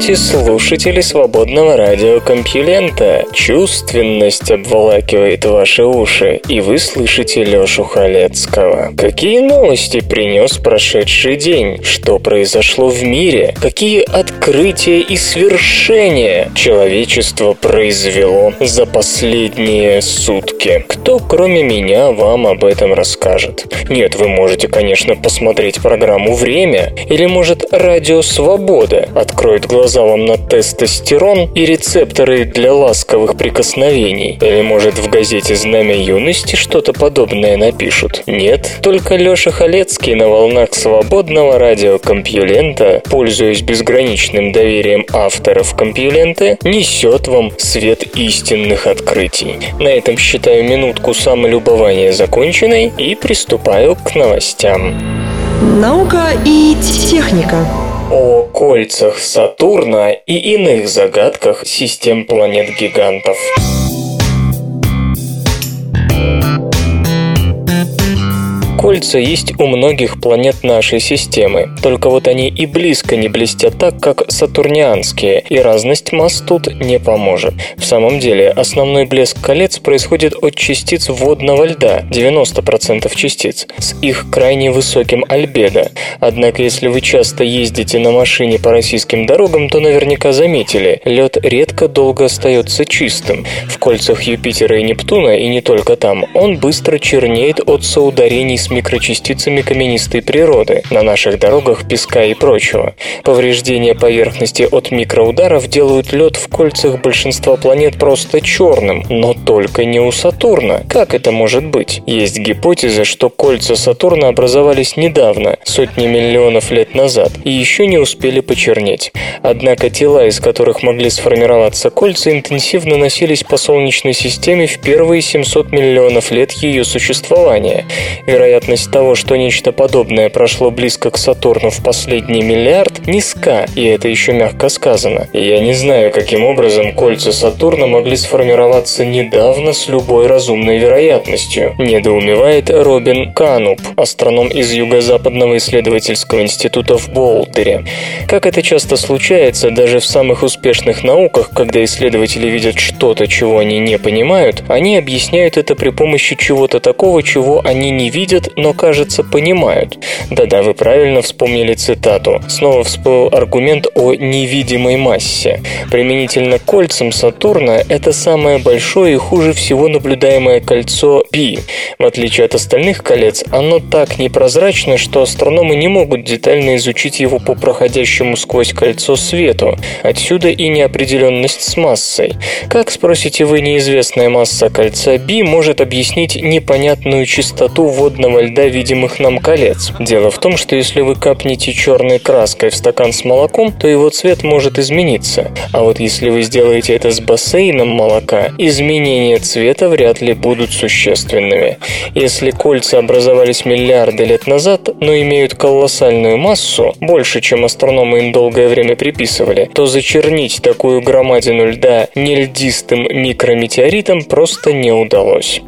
Здравствуйте, слушатели свободного радиокомпьюлента. Чувственность обволакивает ваши уши, и вы слышите Лёшу Халецкого. Какие новости принес прошедший день? Что произошло в мире? Какие открытия и свершения человечество произвело за последние сутки? Кто, кроме меня, вам об этом расскажет? Нет, вы можете, конечно, посмотреть программу «Время» или, может, «Радио Свобода» откроет глаза вам на тестостерон и рецепторы для ласковых прикосновений. Или, может, в газете «Знамя юности» что-то подобное напишут. Нет, только Леша Халецкий на волнах свободного радиокомпьюлента, пользуясь безграничным доверием авторов компьюлента, несет вам свет истинных открытий. На этом считаю минутку самолюбования законченной и приступаю к новостям. Наука и техника. О кольцах Сатурна и иных загадках систем планет-гигантов. Кольца есть у многих планет нашей системы, только вот они и близко не блестят так, как сатурнианские, и разность масс тут не поможет. В самом деле, основной блеск колец происходит от частиц водного льда, 90% частиц, с их крайне высоким альбедо. Однако, если вы часто ездите на машине по российским дорогам, то наверняка заметили, лед редко долго остается чистым. В кольцах Юпитера и Нептуна, и не только там, он быстро чернеет от соударений с микрочастицами каменистой природы, на наших дорогах песка и прочего. Повреждения поверхности от микроударов делают лед в кольцах большинства планет просто черным, но только не у Сатурна. Как это может быть? Есть гипотеза, что кольца Сатурна образовались недавно, сотни миллионов лет назад, и еще не успели почернеть. Однако тела, из которых могли сформироваться кольца, интенсивно носились по Солнечной системе в первые 700 миллионов лет ее существования. Вероятность того, что нечто подобное прошло близко к Сатурну в последний миллиард, низка, и это еще мягко сказано. Я не знаю, каким образом кольца Сатурна могли сформироваться недавно с любой разумной вероятностью, недоумевает Робин Кануп, астроном из Юго-Западного исследовательского института в Болтере. Как это часто случается, даже в самых успешных науках, когда исследователи видят что-то, чего они не понимают, они объясняют это при помощи чего-то такого, чего они не видят, но, кажется, понимают. Да-да, вы правильно вспомнили цитату. Снова всплыл аргумент о невидимой массе. Применительно кольцам Сатурна это самое большое и хуже всего наблюдаемое кольцо Пи. В отличие от остальных колец, оно так непрозрачно, что астрономы не могут детально изучить его по проходящему сквозь кольцо свету. Отсюда и неопределенность с массой. Как, спросите вы, неизвестная масса кольца Би может объяснить непонятную чистоту водного льда видимых нам колец? Дело в том, что если вы капнете черной краской в стакан с молоком, то его цвет может измениться. А вот если вы сделаете это с бассейном молока, изменения цвета вряд ли будут существенными. Если кольца образовались миллиарды лет назад, но имеют колоссальную массу, больше, чем астрономы им долгое время приписывали, то зачернить такую громадину льда нельдистым микрометеоритом просто не удалось.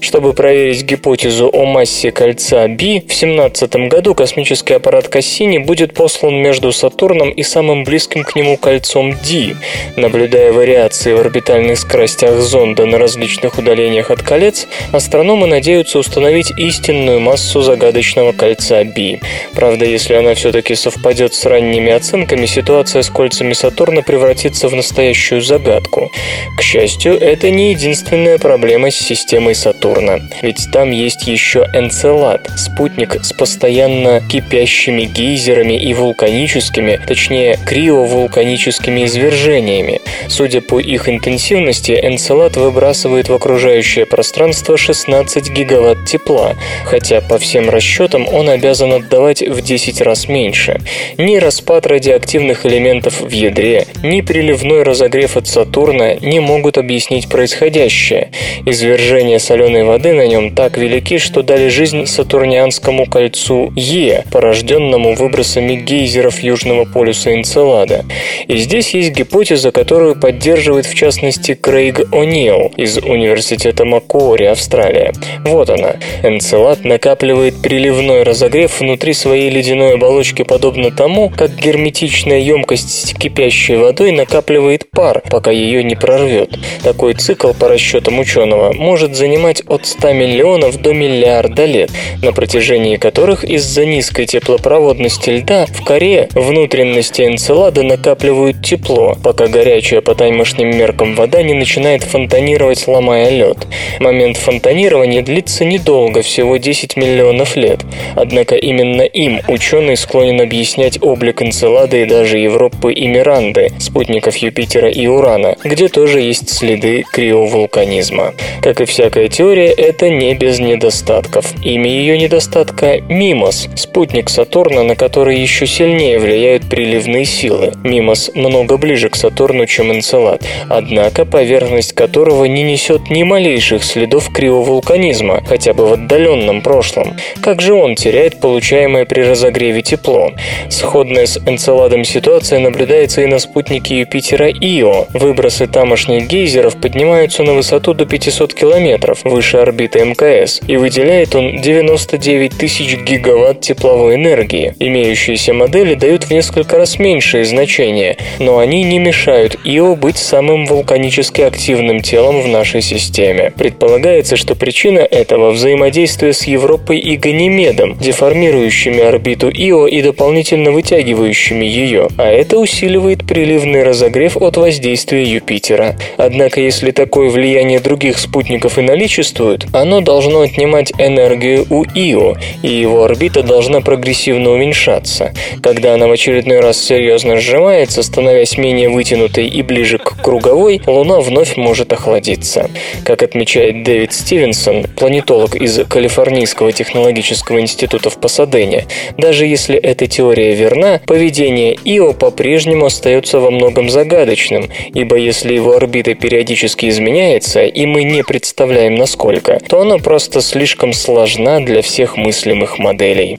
Чтобы проверить гипотезу о массе кольца Би, в 17 году космический аппарат Кассини будет послан между Сатурном и самым близким к нему кольцом Ди. Наблюдая вариации в орбитальных скоростях зонда на различных удалениях от колец, астрономы надеются установить истинную массу загадочного кольца Би. Правда, если она все-таки совпадет с ранними оценками, ситуация с кольцами Сатурна превратится в настоящую загадку. К счастью, это не единственная проблема с системой Сатурна, ведь там есть еще НЦ Энцелад, спутник с постоянно кипящими гейзерами и вулканическими, точнее, криовулканическими извержениями. Судя по их интенсивности, Энцелад выбрасывает в окружающее пространство 16 гигаватт тепла, хотя по всем расчетам он обязан отдавать в 10 раз меньше. Ни распад радиоактивных элементов в ядре, ни приливной разогрев от Сатурна не могут объяснить происходящее. Извержения соленой воды на нем так велики, что дали жизнь Сатурнианскому кольцу Е, порожденному выбросами гейзеров Южного полюса Энцелада. И здесь есть гипотеза, которую поддерживает в частности Крейг О'Нил из Университета Маккуори, Австралия. Вот она. Энцелад накапливает приливной разогрев внутри своей ледяной оболочки подобно тому, как герметичная емкость с кипящей водой накапливает пар, пока ее не прорвет. Такой цикл, по расчетам ученого, может занимать от 100 миллионов до миллиарда лет, на протяжении которых из-за низкой теплопроводности льда в коре внутренности Энцелада накапливают тепло, пока горячая по таймошним меркам вода не начинает фонтанировать, ломая лед. Момент фонтанирования длится недолго, всего 10 миллионов лет. Однако именно им ученый склонен объяснять облик Энцелада и даже Европы и Миранды, спутников Юпитера и Урана, где тоже есть следы криовулканизма. Как и всякая теория, это не без недостатков. Имя ее недостатка – Мимос, спутник Сатурна, на который еще сильнее влияют приливные силы. Мимос много ближе к Сатурну, чем Энцелад, однако поверхность которого не несет ни малейших следов криовулканизма, хотя бы в отдаленном прошлом. Как же он теряет получаемое при разогреве тепло? Сходная с Энцеладом ситуация наблюдается и на спутнике Юпитера Ио. Выбросы тамошних гейзеров поднимаются на высоту до 500 километров выше орбиты МКС, и выделяет он 99 тысяч гигаватт тепловой энергии. Имеющиеся модели дают в несколько раз меньшее значение, но они не мешают Ио быть самым вулканически активным телом в нашей системе. Предполагается, что причина этого взаимодействие с Европой и Ганимедом, деформирующими орбиту Ио и дополнительно вытягивающими ее, а это усиливает приливный разогрев от воздействия Юпитера. Однако, если такое влияние других спутников и наличествует, оно должно отнимать энергию у Ио, и его орбита должна прогрессивно уменьшаться. Когда она в очередной раз серьезно сжимается, становясь менее вытянутой и ближе к круговой, Луна вновь может охладиться. Как отмечает Дэвид Стивенсон, планетолог из Калифорнийского технологического института в Пасадене, даже если эта теория верна, поведение Ио по-прежнему остается во многом загадочным, ибо если его орбита периодически изменяется, и мы не представляем насколько, то она просто слишком сложна для всех мыслимых моделей.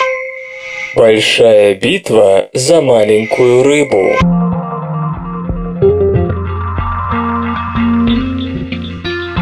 Большая битва за маленькую рыбу.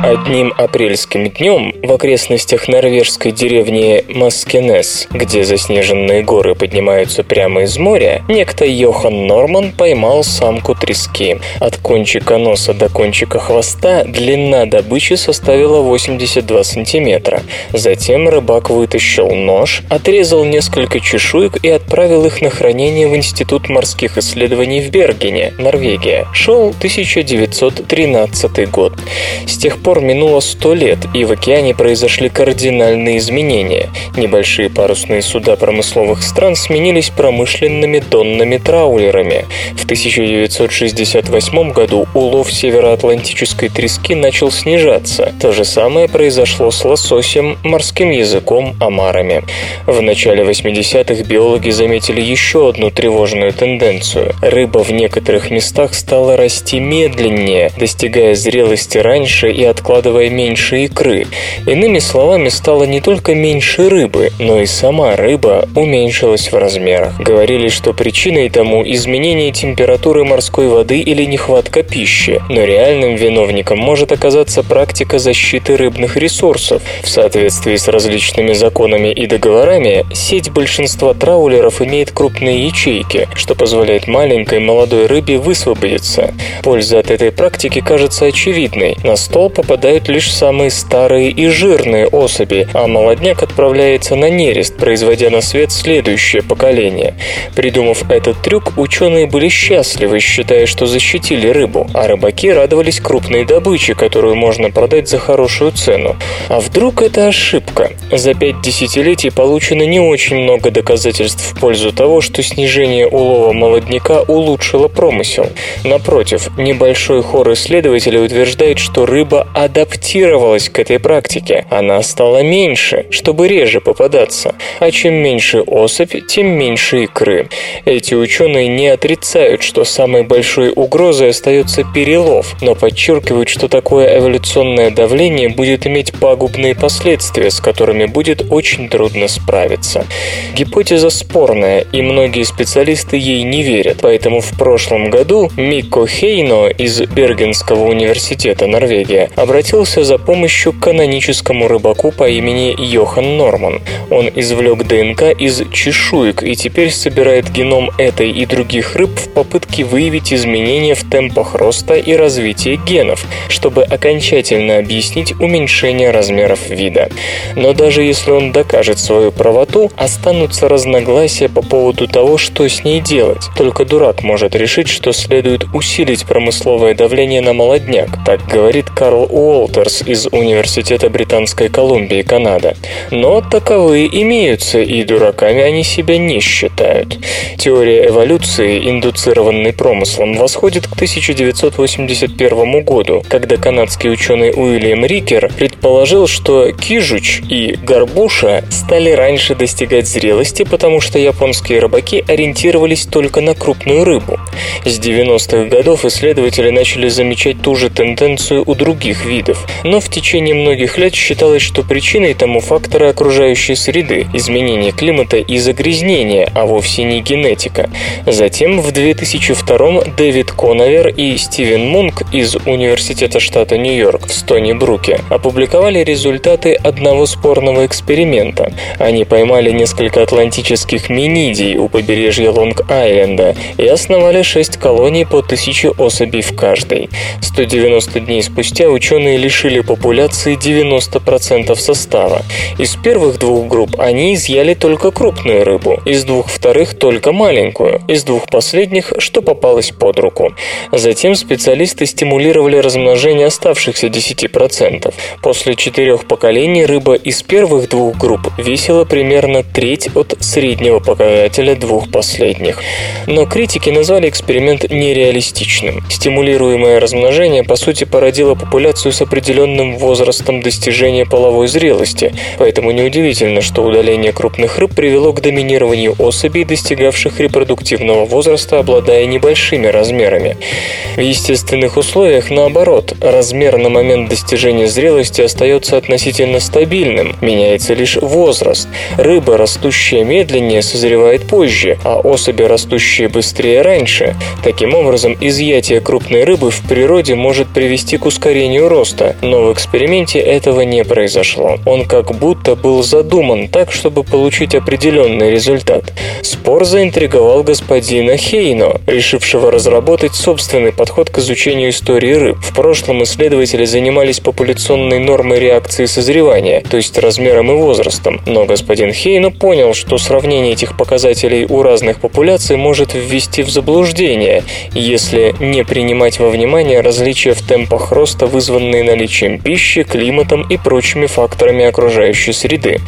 Одним апрельским днем в окрестностях норвежской деревни Маскенес, где заснеженные горы поднимаются прямо из моря, некто Йохан Норман поймал самку трески. От кончика носа до кончика хвоста длина добычи составила 82 сантиметра. Затем рыбак вытащил нож, отрезал несколько чешуек и отправил их на хранение в Институт морских исследований в Бергене, Норвегия. Шел 1913 год. С тех пор пор минуло сто лет, и в океане произошли кардинальные изменения. Небольшие парусные суда промысловых стран сменились промышленными донными траулерами. В 1968 году улов североатлантической трески начал снижаться. То же самое произошло с лососем, морским языком, омарами. В начале 80-х биологи заметили еще одну тревожную тенденцию. Рыба в некоторых местах стала расти медленнее, достигая зрелости раньше и от откладывая меньше икры. Иными словами, стало не только меньше рыбы, но и сама рыба уменьшилась в размерах. Говорили, что причиной тому изменение температуры морской воды или нехватка пищи, но реальным виновником может оказаться практика защиты рыбных ресурсов. В соответствии с различными законами и договорами, сеть большинства траулеров имеет крупные ячейки, что позволяет маленькой молодой рыбе высвободиться. Польза от этой практики кажется очевидной. На стол попадают лишь самые старые и жирные особи, а молодняк отправляется на нерест, производя на свет следующее поколение. Придумав этот трюк, ученые были счастливы, считая, что защитили рыбу, а рыбаки радовались крупной добыче, которую можно продать за хорошую цену. А вдруг это ошибка? За пять десятилетий получено не очень много доказательств в пользу того, что снижение улова молодняка улучшило промысел. Напротив, небольшой хор исследователей утверждает, что рыба адаптировалась к этой практике. Она стала меньше, чтобы реже попадаться. А чем меньше особь, тем меньше икры. Эти ученые не отрицают, что самой большой угрозой остается перелов, но подчеркивают, что такое эволюционное давление будет иметь пагубные последствия, с которыми будет очень трудно справиться. Гипотеза спорная, и многие специалисты ей не верят, поэтому в прошлом году Микко Хейно из Бергенского университета Норвегия обратился за помощью к каноническому рыбаку по имени Йохан Норман. Он извлек ДНК из чешуек и теперь собирает геном этой и других рыб в попытке выявить изменения в темпах роста и развития генов, чтобы окончательно объяснить уменьшение размеров вида. Но даже если он докажет свою правоту, останутся разногласия по поводу того, что с ней делать. Только дурак может решить, что следует усилить промысловое давление на молодняк, так говорит Карл Уолтерс из Университета Британской Колумбии, Канада. Но таковые имеются, и дураками они себя не считают. Теория эволюции, индуцированной промыслом, восходит к 1981 году, когда канадский ученый Уильям Рикер предположил, что кижуч и горбуша стали раньше достигать зрелости, потому что японские рыбаки ориентировались только на крупную рыбу. С 90-х годов исследователи начали замечать ту же тенденцию у других видов, но в течение многих лет считалось, что причиной тому факторы окружающей среды, изменение климата и загрязнение, а вовсе не генетика. Затем в 2002 Дэвид Коновер и Стивен Мунк из Университета штата Нью-Йорк в Стони-Бруке опубликовали результаты одного спорного эксперимента. Они поймали несколько атлантических минидий у побережья Лонг-Айленда и основали шесть колоний по тысяче особей в каждой. 190 дней спустя ученые лишили популяции 90% состава. Из первых двух групп они изъяли только крупную рыбу, из двух вторых только маленькую, из двух последних, что попалось под руку. Затем специалисты стимулировали размножение оставшихся 10%. После четырех поколений рыба из первых двух групп весила примерно треть от среднего показателя двух последних. Но критики назвали эксперимент нереалистичным. Стимулируемое размножение, по сути, породило популяцию с определенным возрастом достижения половой зрелости, поэтому неудивительно, что удаление крупных рыб привело к доминированию особей, достигавших репродуктивного возраста, обладая небольшими размерами. В естественных условиях, наоборот, размер на момент достижения зрелости остается относительно стабильным, меняется лишь возраст. Рыба, растущая медленнее, созревает позже, а особи, растущие быстрее, раньше. Таким образом, изъятие крупной рыбы в природе может привести к ускорению роста, но в эксперименте этого не произошло. Он как будто был задуман так, чтобы получить определенный результат. Спор заинтриговал господина Хейно, решившего разработать собственный подход к изучению истории рыб. В прошлом исследователи занимались популяционной нормой реакции созревания, то есть размером и возрастом, но господин Хейно понял, что сравнение этих показателей у разных популяций может ввести в заблуждение, если не принимать во внимание различия в темпах роста, вызванные наличием пищи, климатом и прочими факторами окружающей среды.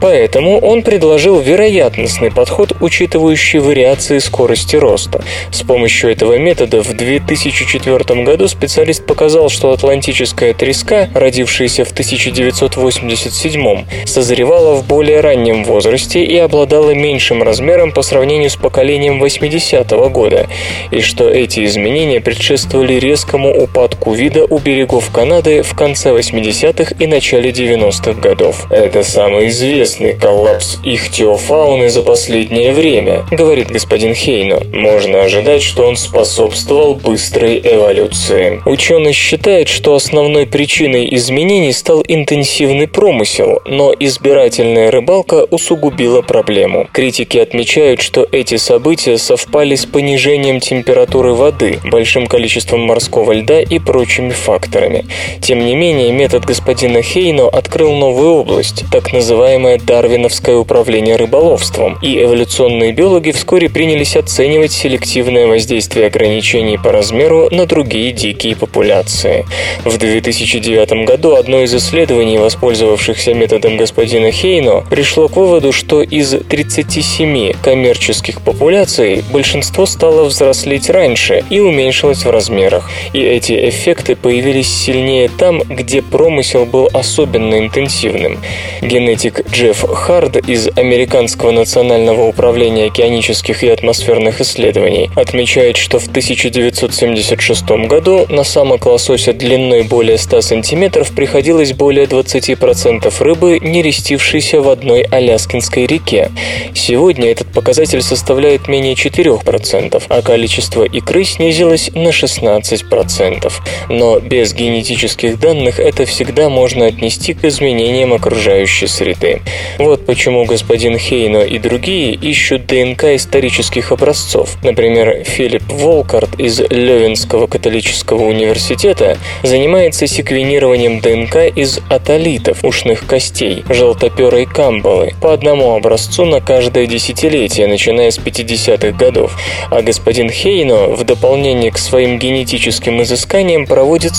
Поэтому он предложил вероятностный подход, учитывающий вариации скорости роста. С помощью этого метода в 2004 году специалист показал, что атлантическая треска, родившаяся в 1987 созревала в более раннем возрасте и обладала меньшим размером по сравнению с поколением 80-го года, и что эти изменения предшествовали резкому упадку вида у берегов Канады в конце 80-х и начале 90-х годов. Это самый известный коллапс ихтиофауны за последнее время, говорит господин Хейно. Можно ожидать, что он способствовал быстрой эволюции. Ученый считает, что основной причиной изменений стал интенсивный промысел, но избирательная рыбалка усугубила проблему. Критики отмечают, что эти события совпали с понижением температуры воды, большим количеством морского льда и прочими факторами. Рыбаками. Тем не менее, метод господина Хейно открыл новую область, так называемое дарвиновское управление рыболовством, и эволюционные биологи вскоре принялись оценивать селективное воздействие ограничений по размеру на другие дикие популяции. В 2009 году одно из исследований, воспользовавшихся методом господина Хейно, пришло к выводу, что из 37 коммерческих популяций большинство стало взрослеть раньше и уменьшилось в размерах. И эти эффекты появились сильнее там, где промысел был особенно интенсивным. Генетик Джефф Хард из Американского национального управления океанических и атмосферных исследований отмечает, что в 1976 году на самок лосося длиной более 100 см приходилось более 20% рыбы, не рестившейся в одной Аляскинской реке. Сегодня этот показатель составляет менее 4%, а количество икры снизилось на 16%. Но без генетических данных это всегда можно отнести к изменениям окружающей среды. Вот почему господин Хейно и другие ищут ДНК исторических образцов. Например, Филипп Волкарт из Левинского католического университета занимается секвенированием ДНК из атолитов, ушных костей, желтоперой камбалы, по одному образцу на каждое десятилетие, начиная с 50-х годов. А господин Хейно в дополнение к своим генетическим изысканиям проводит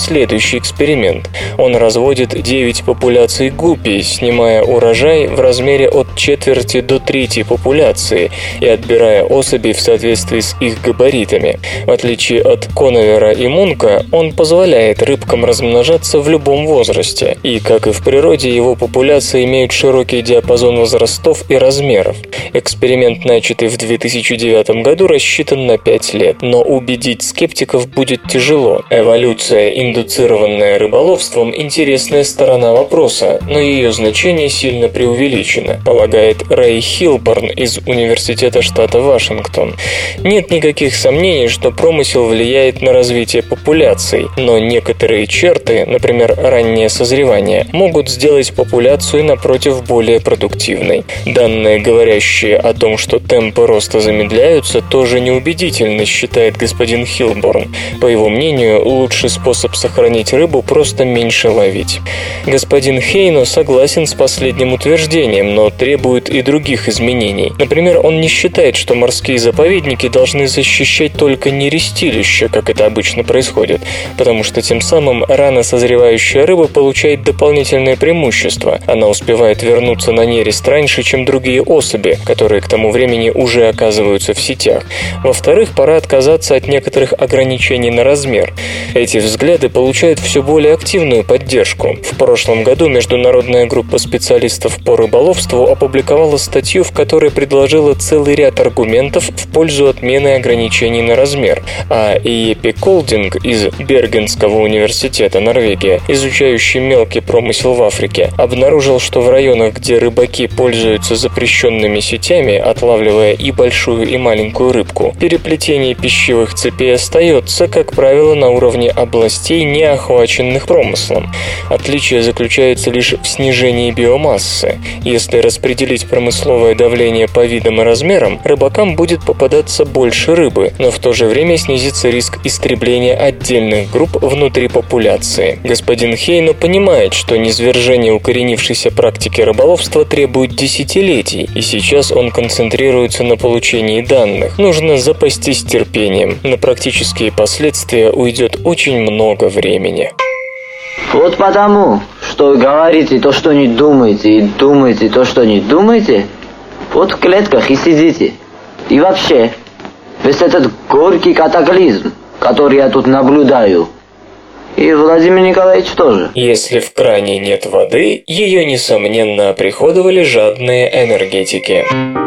следующий эксперимент. Он разводит 9 популяций гуппий, снимая урожай в размере от четверти до трети популяции и отбирая особей в соответствии с их габаритами. В отличие от коновера и мунка, он позволяет рыбкам размножаться в любом возрасте, и, как и в природе, его популяции имеют широкий диапазон возрастов и размеров. Эксперимент, начатый в 2009 году, рассчитан на 5 лет, но убедить скептиков будет тяжело. Эволюция, индуцированная рыболовством, интересная сторона вопроса, но ее значение сильно преувеличено, полагает Рэй Хилборн из Университета штата Вашингтон. Нет никаких сомнений, что промысел влияет на развитие популяций, но некоторые черты, например, раннее созревание, могут сделать популяцию напротив более продуктивной. Данные, говорящие о том, что темпы роста замедляются, тоже неубедительны, считает господин Хилборн. По его мнению, лучший способ сохранить рыбу просто меньше ловить. Господин Хейно согласен с последним утверждением, но требует и других изменений. Например, он не считает, что морские заповедники должны защищать только нерестилище, как это обычно происходит, потому что тем самым рано созревающая рыба получает дополнительное преимущество. Она успевает вернуться на нерест раньше, чем другие особи, которые к тому времени уже оказываются в сетях. Во-вторых, пора отказаться от некоторых ограничений на размер. Эти взгляды получают все более активную поддержку. В прошлом году международная группа специалистов по рыболовству опубликовала статью, в которой предложила целый ряд аргументов в пользу отмены ограничений на размер, а Иепи Колдинг из Бергенского университета Норвегия, изучающий мелкий промысел в Африке, обнаружил, что в районах, где рыбаки пользуются запрещенными сетями, отлавливая и большую, и маленькую рыбку, переплетение пищевых цепей остается, как правило, на уровне областей, не охваченных промыслом. Отличие заключается лишь в снижении биомассы. Если распределить промысловое давление по видам и размерам, рыбакам будет попадаться больше рыбы, но в то же время снизится риск истребления отдельных групп внутри популяции. Господин Хейно понимает, что низвержение укоренившейся практики рыболовства требует десятилетий, и сейчас он концентрируется на получении данных. Нужно запастись терпением. На практические последствия уйдет очень много времени. Вот потому, что говорите то, что не думаете, и думаете то, что не думаете, вот в клетках и сидите. И вообще, весь этот горький катаклизм, который я тут наблюдаю, и Владимир Николаевич тоже. Если в кране нет воды, ее, несомненно, приходовали жадные энергетики.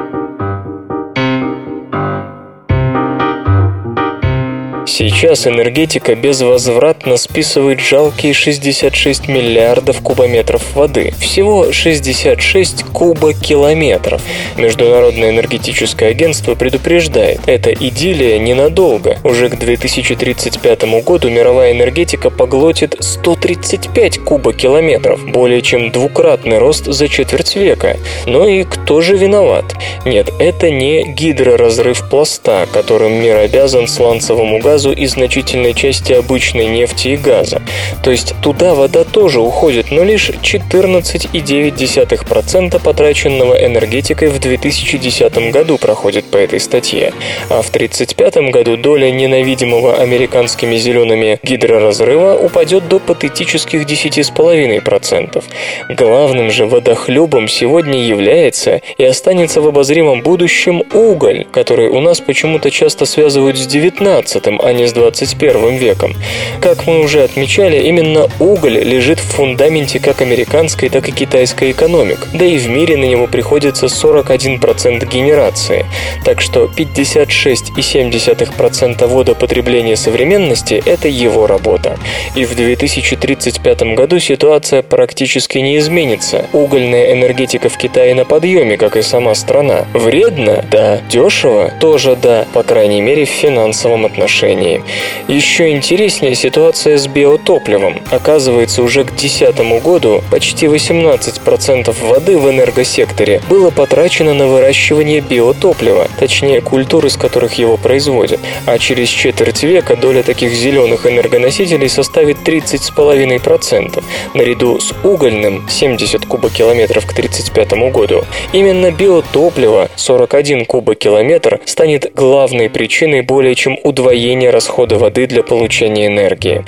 Сейчас энергетика безвозвратно списывает жалкие 66 миллиардов кубометров воды. Всего 66 кубокилометров. Международное энергетическое агентство предупреждает, эта идиллия ненадолго. Уже к 2035 году мировая энергетика поглотит 135 кубокилометров, более чем двукратный рост за четверть века. Но и кто же виноват? Нет, это не гидроразрыв пласта, которым мир обязан сланцевому газу газу и значительной части обычной нефти и газа. То есть туда вода тоже уходит, но лишь 14,9% потраченного энергетикой в 2010 году проходит по этой статье. А в 1935 году доля ненавидимого американскими зелеными гидроразрыва упадет до патетических 10,5%. Главным же водохлебом сегодня является и останется в обозримом будущем уголь, который у нас почему-то часто связывают с 19, а не с 21 веком. Как мы уже отмечали, именно уголь лежит в фундаменте как американской, так и китайской экономик, да и в мире на него приходится 41% генерации. Так что 56,7% водопотребления современности – это его работа. И в 2035 году ситуация практически не изменится. Угольная энергетика в Китае на подъеме, как и сама страна. Вредно? Да. Дешево? Тоже да. По крайней мере, в финансовом отношении. Еще интереснее ситуация с биотопливом. Оказывается, уже к 2010 году почти 18% воды в энергосекторе было потрачено на выращивание биотоплива, точнее культур, из которых его производят. А через четверть века доля таких зеленых энергоносителей составит 30,5%, наряду с угольным 70 кубокилометров к 1935 году. Именно биотопливо 41 кубокилометр станет главной причиной более чем удвоения расхода воды для получения энергии.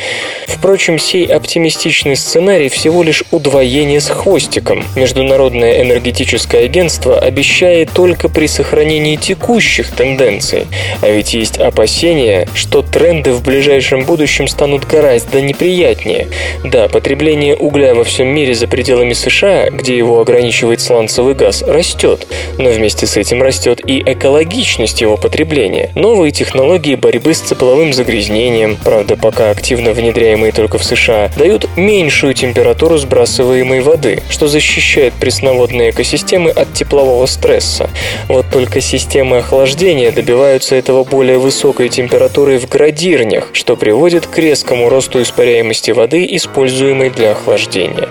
Впрочем, сей оптимистичный сценарий всего лишь удвоение с хвостиком. Международное энергетическое агентство обещает только при сохранении текущих тенденций. А ведь есть опасения, что тренды в ближайшем будущем станут гораздо неприятнее. Да, потребление угля во всем мире за пределами США, где его ограничивает сланцевый газ, растет, но вместе с этим растет и экологичность его потребления. Новые технологии борьбы с тепловым загрязнением, правда пока активно внедряемые только в США, дают меньшую температуру сбрасываемой воды, что защищает пресноводные экосистемы от теплового стресса. Вот только системы охлаждения добиваются этого более высокой температуры в градирнях, что приводит к резкому росту испаряемости воды, используемой для охлаждения.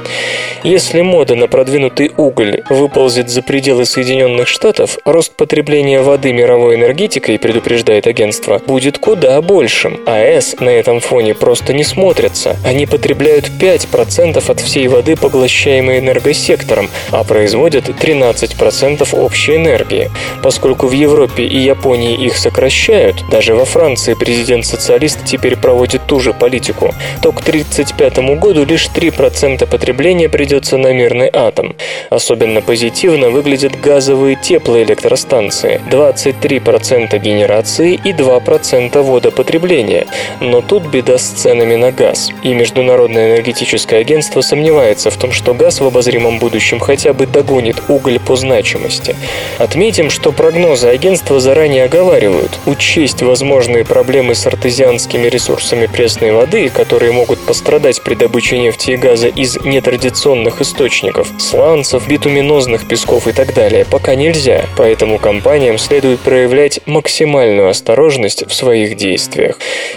Если мода на продвинутый уголь выползет за пределы Соединенных Штатов, рост потребления воды мировой энергетикой, предупреждает агентство, будет куда большим. АЭС на этом фоне просто не смотрятся. Они потребляют 5% от всей воды, поглощаемой энергосектором, а производят 13% общей энергии. Поскольку в Европе и Японии их сокращают, даже во Франции президент-социалист теперь проводит ту же политику, то к 1935 году лишь 3% потребления придется на мирный атом. Особенно позитивно выглядят газовые теплоэлектростанции – 23% генерации и 2% водопотребления. Но тут беда с ценами на газ. И Международное энергетическое агентство сомневается в том, что газ в обозримом будущем хотя бы догонит уголь по значимости. Отметим, что прогнозы агентства заранее оговаривают учесть возможные проблемы с артезианскими ресурсами пресной воды, которые могут пострадать при добыче нефти и газа из нетрадиционных источников – сланцев, битуминозных песков и так далее, пока нельзя, поэтому компаниям следует проявлять максимальную осторожность в своих действиях.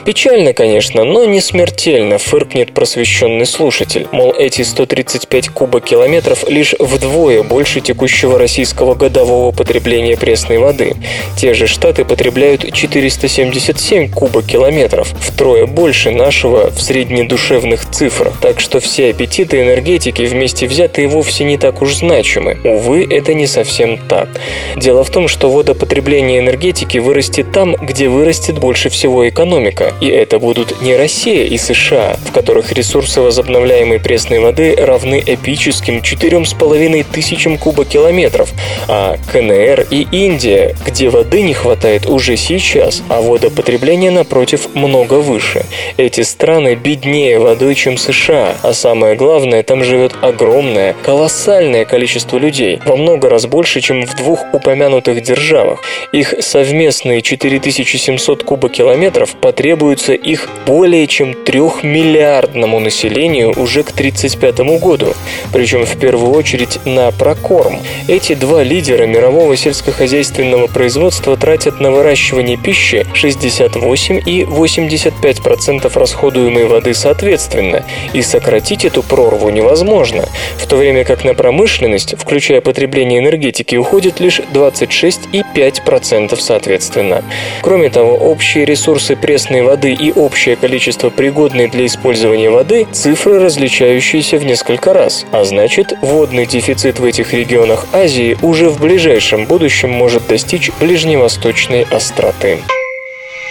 Печально, конечно, но не смертельно, фыркнет просвещенный слушатель. Мол, эти 135 кубокилометров лишь вдвое больше текущего российского годового потребления пресной воды. Те же штаты потребляют 477 кубокилометров, втрое больше нашего в среднедушевных цифрах. Так что все аппетиты энергетики вместе взятые вовсе не так уж значимы. Увы, это не совсем так. Дело в том, что водопотребление энергетики вырастет там, где вырастет больше всего экономика. И это будут не Россия и США, в которых ресурсы возобновляемой пресной воды равны эпическим 4,5 тысячам кубокилометров, а КНР и Индия, где воды не хватает уже сейчас, а водопотребление, напротив, много выше. Эти страны беднее водой, чем США, а самое главное, там живет огромное, колоссальное количество людей, во много раз больше, чем в двух упомянутых державах. Их совместные 4700 кубокилометров потребуются их более чем трехмиллиардному населению уже к 1935 году, причем в первую очередь на прокорм. Эти два лидера мирового сельскохозяйственного производства тратят на выращивание пищи 68 и 85% расходуемой воды соответственно, и сократить эту прорву невозможно, в то время как на промышленность, включая потребление энергетики, уходит лишь 26 и 5% соответственно. Кроме того, общие ресурсы ресурсы пресной воды и общее количество пригодной для использования воды – цифры, различающиеся в несколько раз. А значит, водный дефицит в этих регионах Азии уже в ближайшем будущем может достичь ближневосточной остроты.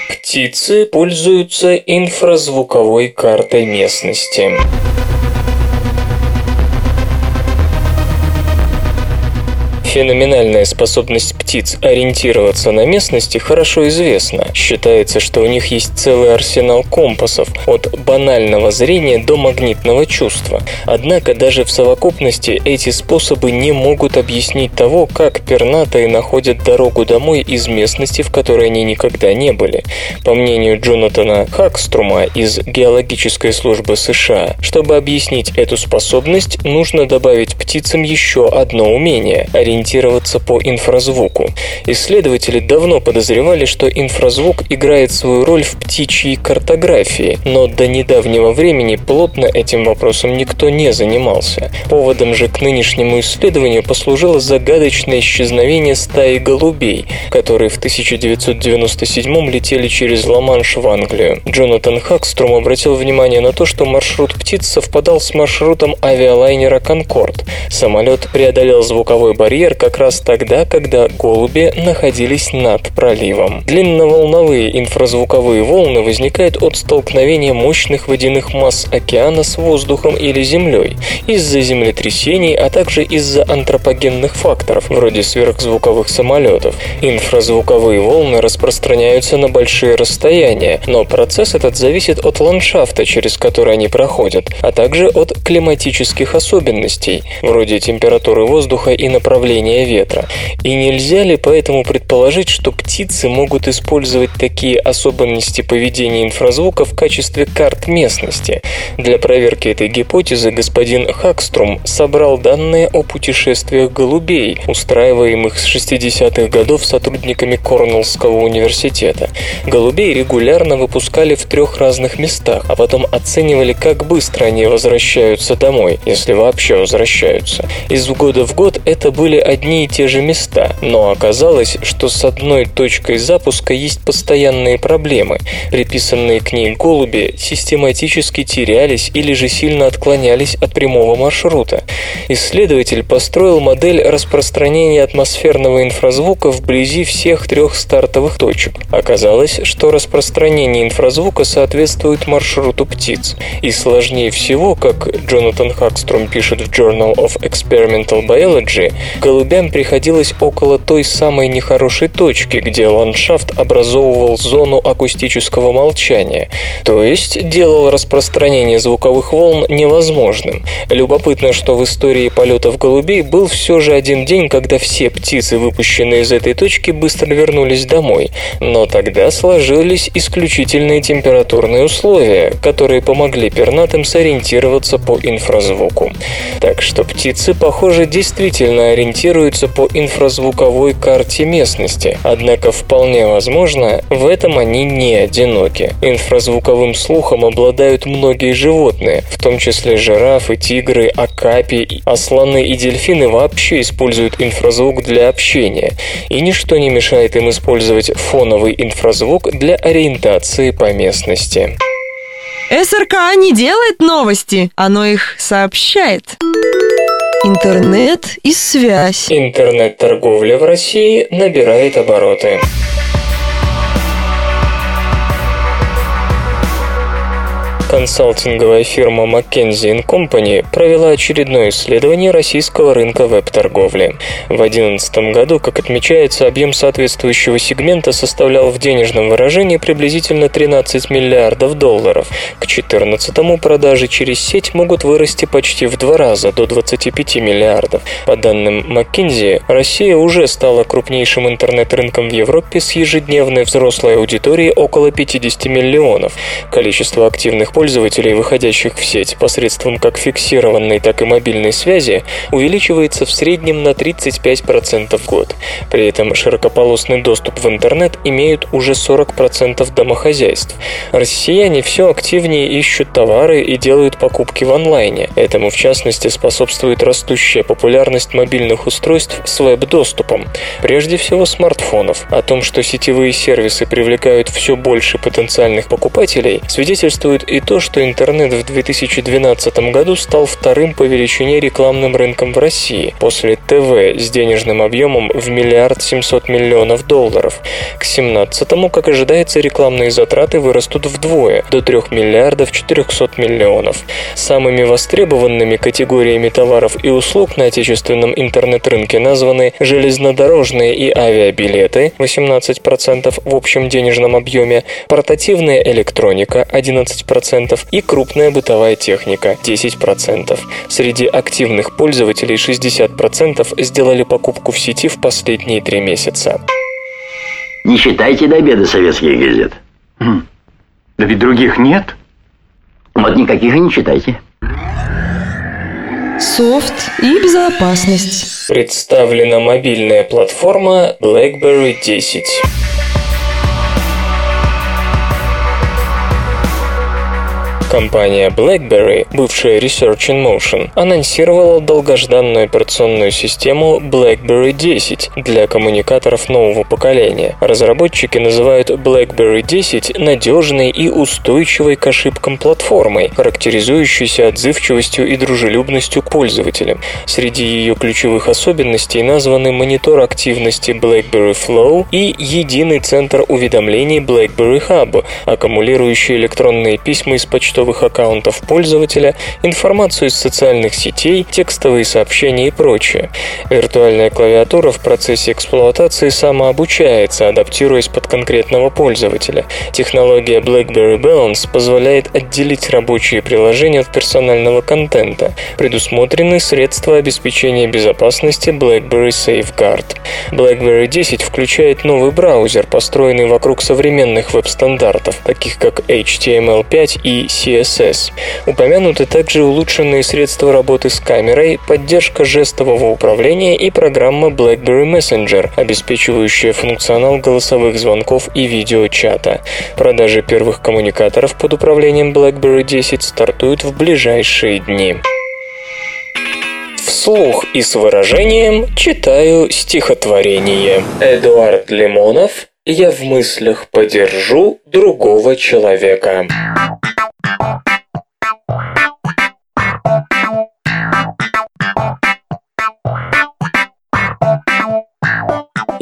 Птицы пользуются инфразвуковой картой местности. Феноменальная способность птиц ориентироваться на местности хорошо известна. Считается, что у них есть целый арсенал компасов, от банального зрения до магнитного чувства. Однако даже в совокупности эти способы не могут объяснить того, как пернатые находят дорогу домой из местности, в которой они никогда не были. По мнению Джонатана Хакструма из Геологической службы США, чтобы объяснить эту способность, нужно добавить птицам еще одно умение – ориентироваться ориентироваться по инфразвуку. Исследователи давно подозревали, что инфразвук играет свою роль в птичьей картографии, но до недавнего времени плотно этим вопросом никто не занимался. Поводом же к нынешнему исследованию послужило загадочное исчезновение стаи голубей, которые в 1997 летели через Ла-Манш в Англию. Джонатан Хакстром обратил внимание на то, что маршрут птиц совпадал с маршрутом авиалайнера «Конкорд». Самолет преодолел звуковой барьер ветер как раз тогда, когда голуби находились над проливом. Длинноволновые инфразвуковые волны возникают от столкновения мощных водяных масс океана с воздухом или землей, из-за землетрясений, а также из-за антропогенных факторов, вроде сверхзвуковых самолетов. Инфразвуковые волны распространяются на большие расстояния, но процесс этот зависит от ландшафта, через который они проходят, а также от климатических особенностей, вроде температуры воздуха и направления направления ветра. И нельзя ли поэтому предположить, что птицы могут использовать такие особенности поведения инфразвука в качестве карт местности? Для проверки этой гипотезы господин Хакструм собрал данные о путешествиях голубей, устраиваемых с 60-х годов сотрудниками Корнеллского университета. Голубей регулярно выпускали в трех разных местах, а потом оценивали, как быстро они возвращаются домой, если вообще возвращаются. Из года в год это были одни и те же места, но оказалось, что с одной точкой запуска есть постоянные проблемы. Приписанные к ней голуби систематически терялись или же сильно отклонялись от прямого маршрута. Исследователь построил модель распространения атмосферного инфразвука вблизи всех трех стартовых точек. Оказалось, что распространение инфразвука соответствует маршруту птиц. И сложнее всего, как Джонатан Хакстром пишет в Journal of Experimental Biology, голубям приходилось около той самой нехорошей точки, где ландшафт образовывал зону акустического молчания, то есть делал распространение звуковых волн невозможным. Любопытно, что в истории полетов голубей был все же один день, когда все птицы, выпущенные из этой точки, быстро вернулись домой. Но тогда сложились исключительные температурные условия, которые помогли пернатым сориентироваться по инфразвуку. Так что птицы, похоже, действительно ориентировались ориентируются по инфразвуковой карте местности, однако вполне возможно, в этом они не одиноки. Инфразвуковым слухом обладают многие животные, в том числе жирафы, тигры, акапи, слоны и дельфины вообще используют инфразвук для общения, и ничто не мешает им использовать фоновый инфразвук для ориентации по местности. СРК не делает новости, оно их сообщает. Интернет и связь. Интернет-торговля в России набирает обороты. Консалтинговая фирма McKinsey Company провела очередное исследование российского рынка веб-торговли. В 2011 году, как отмечается, объем соответствующего сегмента составлял в денежном выражении приблизительно 13 миллиардов долларов. К 2014 продажи через сеть могут вырасти почти в два раза, до 25 миллиардов. По данным McKinsey, Россия уже стала крупнейшим интернет-рынком в Европе с ежедневной взрослой аудиторией около 50 миллионов. Количество активных пользователей пользователей, выходящих в сеть посредством как фиксированной, так и мобильной связи, увеличивается в среднем на 35% в год. При этом широкополосный доступ в интернет имеют уже 40% домохозяйств. Россияне все активнее ищут товары и делают покупки в онлайне. Этому, в частности, способствует растущая популярность мобильных устройств с веб-доступом. Прежде всего смартфонов. О том, что сетевые сервисы привлекают все больше потенциальных покупателей, свидетельствует и то, что интернет в 2012 году стал вторым по величине рекламным рынком в России, после ТВ с денежным объемом в миллиард 700 миллионов долларов. К 2017 как ожидается, рекламные затраты вырастут вдвое, до 3 миллиардов 400 миллионов. Самыми востребованными категориями товаров и услуг на отечественном интернет-рынке названы железнодорожные и авиабилеты 18% в общем денежном объеме, портативная электроника 11% и крупная бытовая техника 10%. Среди активных пользователей 60% сделали покупку в сети в последние три месяца. Не читайте до обеда советских газет. Хм. Да ведь других нет. Вот никаких и не читайте. Софт и безопасность. Представлена мобильная платформа BlackBerry 10. Компания BlackBerry, бывшая Research in Motion, анонсировала долгожданную операционную систему BlackBerry 10 для коммуникаторов нового поколения. Разработчики называют BlackBerry 10 надежной и устойчивой к ошибкам платформой, характеризующейся отзывчивостью и дружелюбностью к пользователям. Среди ее ключевых особенностей названы монитор активности BlackBerry Flow и единый центр уведомлений BlackBerry Hub, аккумулирующий электронные письма из почтовых почтовых аккаунтов пользователя, информацию из социальных сетей, текстовые сообщения и прочее. Виртуальная клавиатура в процессе эксплуатации самообучается, адаптируясь под конкретного пользователя. Технология BlackBerry Balance позволяет отделить рабочие приложения от персонального контента. Предусмотрены средства обеспечения безопасности BlackBerry Safeguard. BlackBerry 10 включает новый браузер, построенный вокруг современных веб-стандартов, таких как HTML5 и CSS CSS. Упомянуты также улучшенные средства работы с камерой, поддержка жестового управления и программа BlackBerry Messenger, обеспечивающая функционал голосовых звонков и видеочата. Продажи первых коммуникаторов под управлением BlackBerry 10 стартуют в ближайшие дни. Вслух и с выражением читаю стихотворение. Эдуард Лимонов «Я в мыслях подержу другого человека».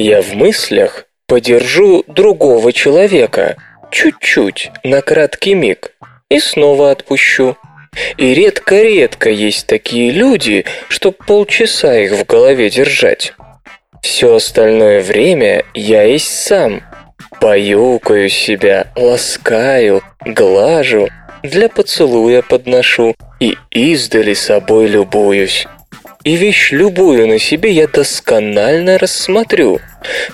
Я в мыслях подержу другого человека, чуть-чуть, на краткий миг, и снова отпущу. И редко-редко есть такие люди, чтоб полчаса их в голове держать. Все остальное время я есть сам. Баюкаю себя, ласкаю, глажу, для поцелуя подношу и издали собой любуюсь. И вещь любую на себе я досконально рассмотрю.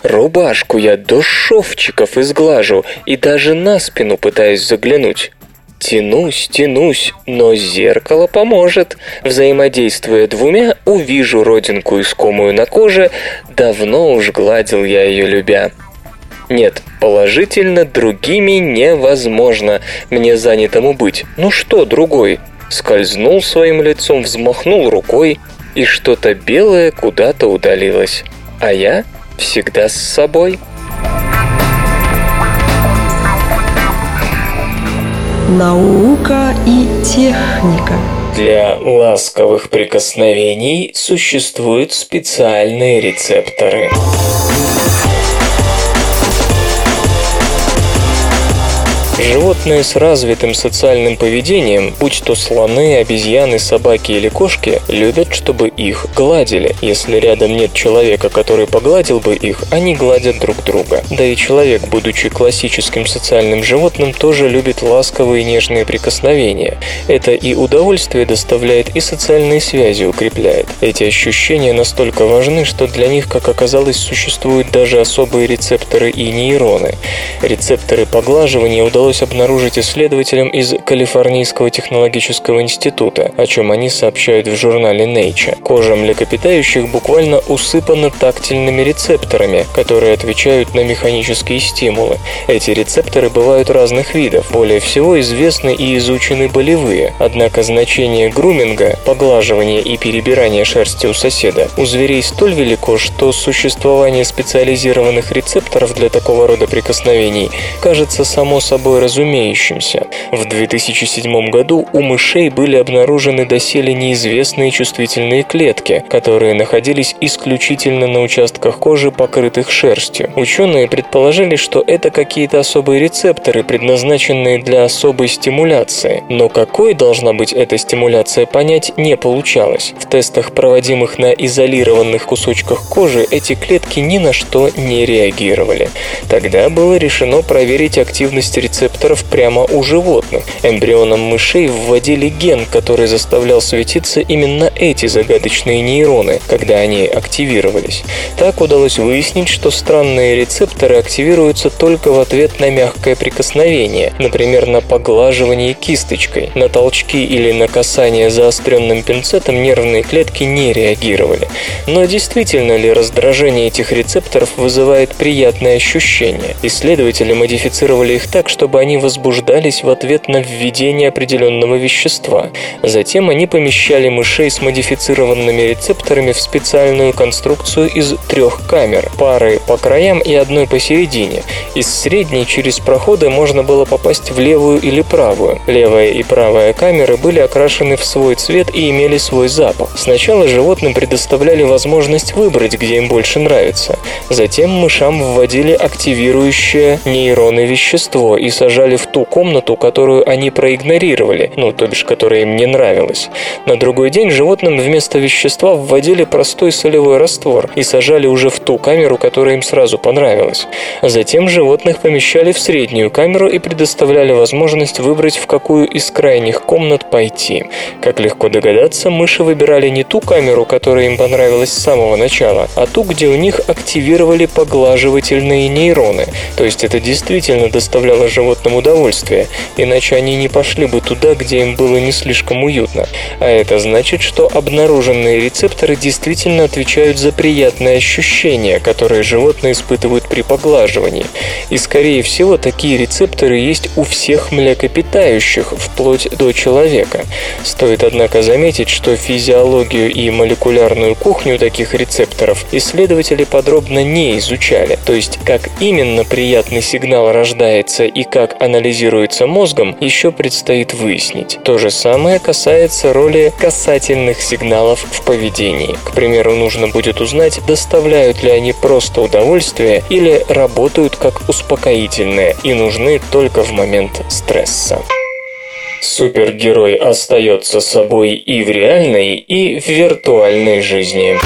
Рубашку я до шовчиков изглажу и даже на спину пытаюсь заглянуть. Тянусь, тянусь, но зеркало поможет. Взаимодействуя двумя, увижу родинку искомую на коже, давно уж гладил я ее любя. Нет, положительно другими невозможно мне занятому быть. Ну что другой? Скользнул своим лицом, взмахнул рукой, и что-то белое куда-то удалилось. А я всегда с собой. Наука и техника. Для ласковых прикосновений существуют специальные рецепторы. Животные с развитым социальным поведением, будь то слоны, обезьяны, собаки или кошки, любят, чтобы их гладили. Если рядом нет человека, который погладил бы их, они гладят друг друга. Да и человек, будучи классическим социальным животным, тоже любит ласковые и нежные прикосновения. Это и удовольствие доставляет, и социальные связи укрепляет. Эти ощущения настолько важны, что для них, как оказалось, существуют даже особые рецепторы и нейроны. Рецепторы поглаживания удалось удалось обнаружить исследователям из Калифорнийского технологического института, о чем они сообщают в журнале Nature. Кожа млекопитающих буквально усыпана тактильными рецепторами, которые отвечают на механические стимулы. Эти рецепторы бывают разных видов. Более всего известны и изучены болевые. Однако значение груминга, поглаживания и перебирания шерсти у соседа у зверей столь велико, что существование специализированных рецепторов для такого рода прикосновений кажется само собой разумеющимся. В 2007 году у мышей были обнаружены доселе неизвестные чувствительные клетки, которые находились исключительно на участках кожи, покрытых шерстью. Ученые предположили, что это какие-то особые рецепторы, предназначенные для особой стимуляции. Но какой должна быть эта стимуляция, понять не получалось. В тестах, проводимых на изолированных кусочках кожи, эти клетки ни на что не реагировали. Тогда было решено проверить активность рецепторов прямо у животных. Эмбрионам мышей вводили ген, который заставлял светиться именно эти загадочные нейроны, когда они активировались. Так удалось выяснить, что странные рецепторы активируются только в ответ на мягкое прикосновение, например, на поглаживание кисточкой. На толчки или на касание заостренным пинцетом нервные клетки не реагировали. Но действительно ли раздражение этих рецепторов вызывает приятное ощущение? Исследователи модифицировали их так, чтобы они возбуждались в ответ на введение определенного вещества. Затем они помещали мышей с модифицированными рецепторами в специальную конструкцию из трех камер, пары по краям и одной посередине. Из средней через проходы можно было попасть в левую или правую. Левая и правая камеры были окрашены в свой цвет и имели свой запах. Сначала животным предоставляли возможность выбрать, где им больше нравится. Затем мышам вводили активирующее нейроны вещество и сажали в ту комнату, которую они проигнорировали, ну, то бишь, которая им не нравилась. На другой день животным вместо вещества вводили простой солевой раствор и сажали уже в ту камеру, которая им сразу понравилась. Затем животных помещали в среднюю камеру и предоставляли возможность выбрать, в какую из крайних комнат пойти. Как легко догадаться, мыши выбирали не ту камеру, которая им понравилась с самого начала, а ту, где у них активировали поглаживательные нейроны. То есть это действительно доставляло животным удовольствие, иначе они не пошли бы туда, где им было не слишком уютно. А это значит, что обнаруженные рецепторы действительно отвечают за приятные ощущения, которые животные испытывают при поглаживании. И скорее всего такие рецепторы есть у всех млекопитающих, вплоть до человека. Стоит, однако, заметить, что физиологию и молекулярную кухню таких рецепторов исследователи подробно не изучали. То есть, как именно приятный сигнал рождается и как анализируется мозгом, еще предстоит выяснить. То же самое касается роли касательных сигналов в поведении. К примеру, нужно будет узнать, доставляют ли они просто удовольствие или работают как успокоительные и нужны только в момент стресса. Супергерой остается собой и в реальной, и в виртуальной жизни.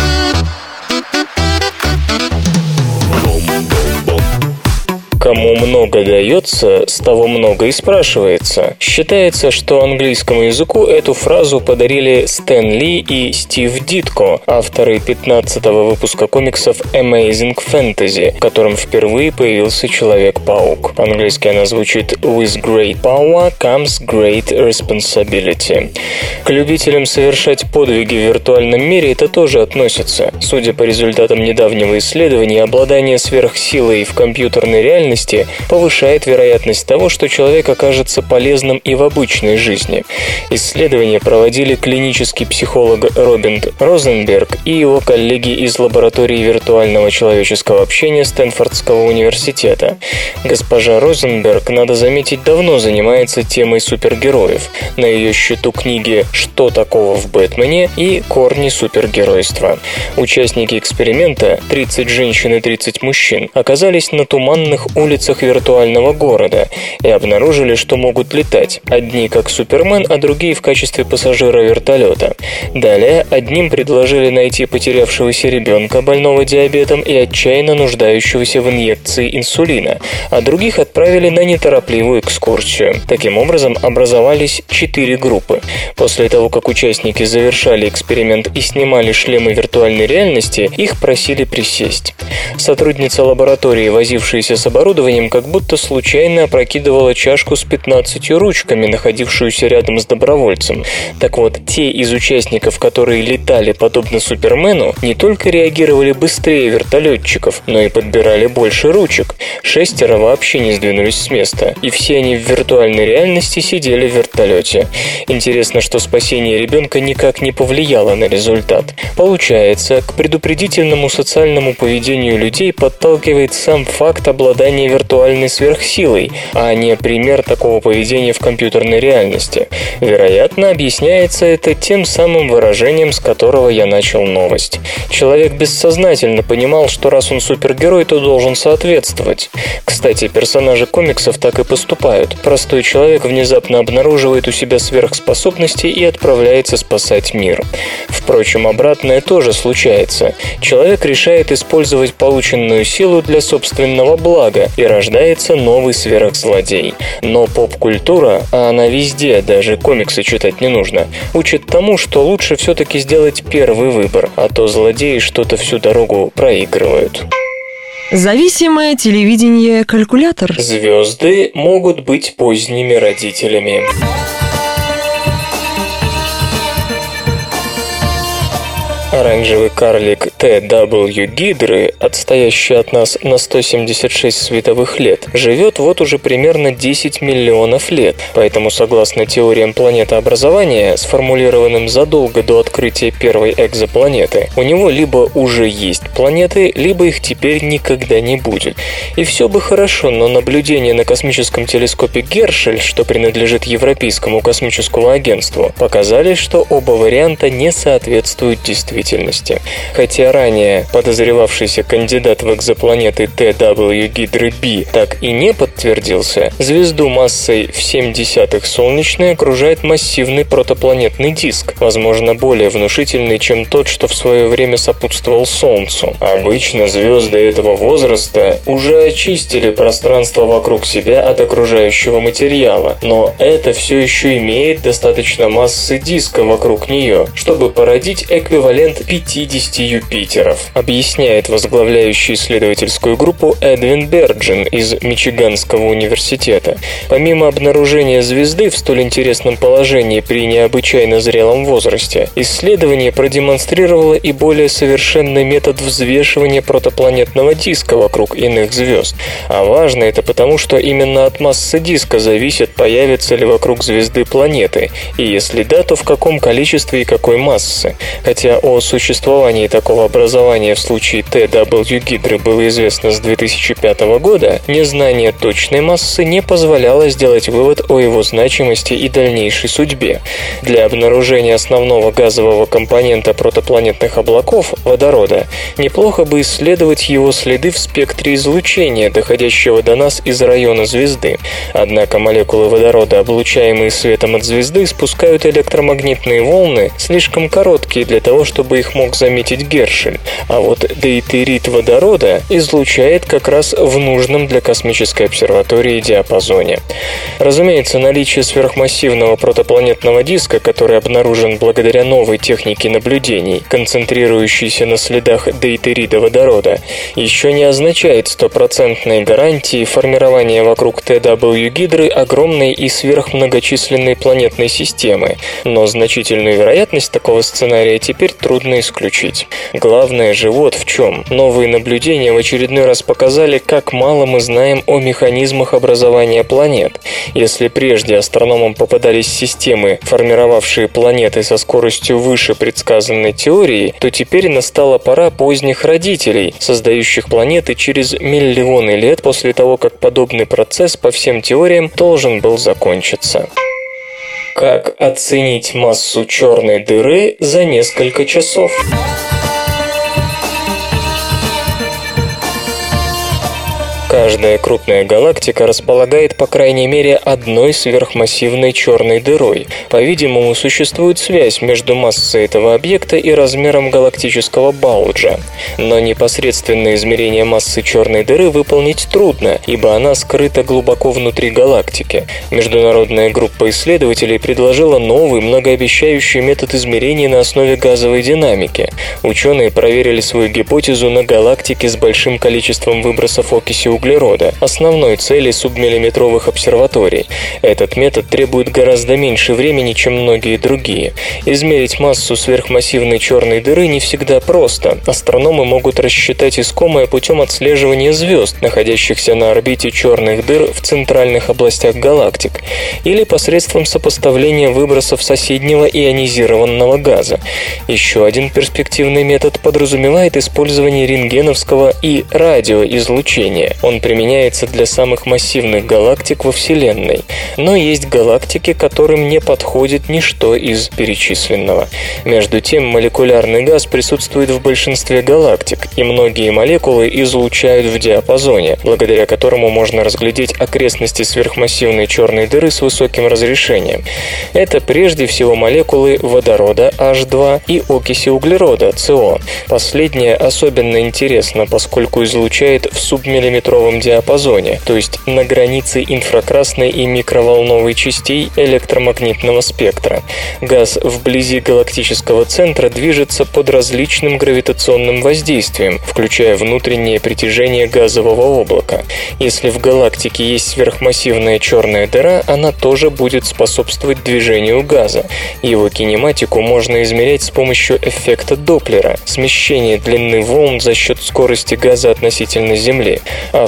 Кому много дается, с того много и спрашивается. Считается, что английскому языку эту фразу подарили Стэн Ли и Стив Дитко, авторы 15-го выпуска комиксов Amazing Fantasy, в котором впервые появился Человек-паук. По-английски она звучит «With great power comes great responsibility». К любителям совершать подвиги в виртуальном мире это тоже относится. Судя по результатам недавнего исследования, обладание сверхсилой в компьютерной реальности реальности повышает вероятность того, что человек окажется полезным и в обычной жизни. Исследования проводили клинический психолог Робин Розенберг и его коллеги из лаборатории виртуального человеческого общения Стэнфордского университета. Госпожа Розенберг, надо заметить, давно занимается темой супергероев. На ее счету книги «Что такого в Бэтмене» и «Корни супергеройства». Участники эксперимента, 30 женщин и 30 мужчин, оказались на туманных улицах виртуального города и обнаружили, что могут летать. Одни как Супермен, а другие в качестве пассажира вертолета. Далее одним предложили найти потерявшегося ребенка, больного диабетом и отчаянно нуждающегося в инъекции инсулина, а других отправили на неторопливую экскурсию. Таким образом, образовались четыре группы. После того, как участники завершали эксперимент и снимали шлемы виртуальной реальности, их просили присесть. Сотрудница лаборатории, возившаяся с оборудованием, оборудованием как будто случайно опрокидывала чашку с 15 ручками, находившуюся рядом с добровольцем. Так вот, те из участников, которые летали подобно Супермену, не только реагировали быстрее вертолетчиков, но и подбирали больше ручек. Шестеро вообще не сдвинулись с места, и все они в виртуальной реальности сидели в вертолете. Интересно, что спасение ребенка никак не повлияло на результат. Получается, к предупредительному социальному поведению людей подталкивает сам факт обладания виртуальной сверхсилой, а не пример такого поведения в компьютерной реальности. Вероятно, объясняется это тем самым выражением, с которого я начал новость. Человек бессознательно понимал, что раз он супергерой, то должен соответствовать. Кстати, персонажи комиксов так и поступают. Простой человек внезапно обнаруживает у себя сверхспособности и отправляется спасать мир. Впрочем, обратное тоже случается. Человек решает использовать полученную силу для собственного блага и рождается новый сверхзлодей. Но поп-культура, а она везде, даже комиксы читать не нужно, учит тому, что лучше все-таки сделать первый выбор, а то злодеи что-то всю дорогу проигрывают. Зависимое телевидение калькулятор. Звезды могут быть поздними родителями. Оранжевый карлик TW Гидры, отстоящий от нас на 176 световых лет, живет вот уже примерно 10 миллионов лет, поэтому согласно теориям планетообразования, сформулированным задолго до открытия первой экзопланеты, у него либо уже есть планеты, либо их теперь никогда не будет. И все бы хорошо, но наблюдения на космическом телескопе Гершель, что принадлежит Европейскому космическому агентству, показали, что оба варианта не соответствуют действительности действительности. Хотя ранее подозревавшийся кандидат в экзопланеты TW Гидры B так и не подтвердился, звезду массой в 7 десятых солнечной окружает массивный протопланетный диск, возможно, более внушительный, чем тот, что в свое время сопутствовал Солнцу. Обычно звезды этого возраста уже очистили пространство вокруг себя от окружающего материала, но это все еще имеет достаточно массы диска вокруг нее, чтобы породить эквивалент эквивалент 50 Юпитеров, объясняет возглавляющий исследовательскую группу Эдвин Берджин из Мичиганского университета. Помимо обнаружения звезды в столь интересном положении при необычайно зрелом возрасте, исследование продемонстрировало и более совершенный метод взвешивания протопланетного диска вокруг иных звезд. А важно это потому, что именно от массы диска зависит, появятся ли вокруг звезды планеты, и если да, то в каком количестве и какой массы. Хотя о существовании такого образования в случае TW Гидры было известно с 2005 года, незнание точной массы не позволяло сделать вывод о его значимости и дальнейшей судьбе. Для обнаружения основного газового компонента протопланетных облаков, водорода, неплохо бы исследовать его следы в спектре излучения, доходящего до нас из района звезды. Однако молекулы водорода, облучаемые светом от звезды, спускают электромагнитные волны, слишком короткие для того, чтобы чтобы их мог заметить Гершель, а вот дейтерит водорода излучает как раз в нужном для космической обсерватории диапазоне. Разумеется, наличие сверхмассивного протопланетного диска, который обнаружен благодаря новой технике наблюдений, концентрирующейся на следах дейтерида водорода, еще не означает стопроцентной гарантии формирования вокруг TW Гидры огромной и сверхмногочисленной планетной системы, но значительную вероятность такого сценария теперь трудно трудно исключить. Главное же вот в чем. Новые наблюдения в очередной раз показали, как мало мы знаем о механизмах образования планет. Если прежде астрономам попадались системы, формировавшие планеты со скоростью выше предсказанной теории, то теперь настала пора поздних родителей, создающих планеты через миллионы лет после того, как подобный процесс по всем теориям должен был закончиться. Как оценить массу черной дыры за несколько часов? Каждая крупная галактика располагает по крайней мере одной сверхмассивной черной дырой. По-видимому, существует связь между массой этого объекта и размером галактического бауджа. Но непосредственное измерение массы черной дыры выполнить трудно, ибо она скрыта глубоко внутри галактики. Международная группа исследователей предложила новый, многообещающий метод измерения на основе газовой динамики. Ученые проверили свою гипотезу на галактике с большим количеством выбросов окиси углерода углерода, основной цели субмиллиметровых обсерваторий. Этот метод требует гораздо меньше времени, чем многие другие. Измерить массу сверхмассивной черной дыры не всегда просто. Астрономы могут рассчитать искомое путем отслеживания звезд, находящихся на орбите черных дыр в центральных областях галактик, или посредством сопоставления выбросов соседнего ионизированного газа. Еще один перспективный метод подразумевает использование рентгеновского и радиоизлучения. Он применяется для самых массивных галактик во Вселенной. Но есть галактики, которым не подходит ничто из перечисленного. Между тем, молекулярный газ присутствует в большинстве галактик, и многие молекулы излучают в диапазоне, благодаря которому можно разглядеть окрестности сверхмассивной черной дыры с высоким разрешением. Это прежде всего молекулы водорода H2 и окиси углерода CO. Последнее особенно интересно, поскольку излучает в субмиллиметровом диапазоне, то есть на границе инфракрасной и микроволновой частей электромагнитного спектра. Газ вблизи галактического центра движется под различным гравитационным воздействием, включая внутреннее притяжение газового облака. Если в галактике есть сверхмассивная черная дыра, она тоже будет способствовать движению газа. Его кинематику можно измерять с помощью эффекта Доплера – смещение длины волн за счет скорости газа относительно Земли.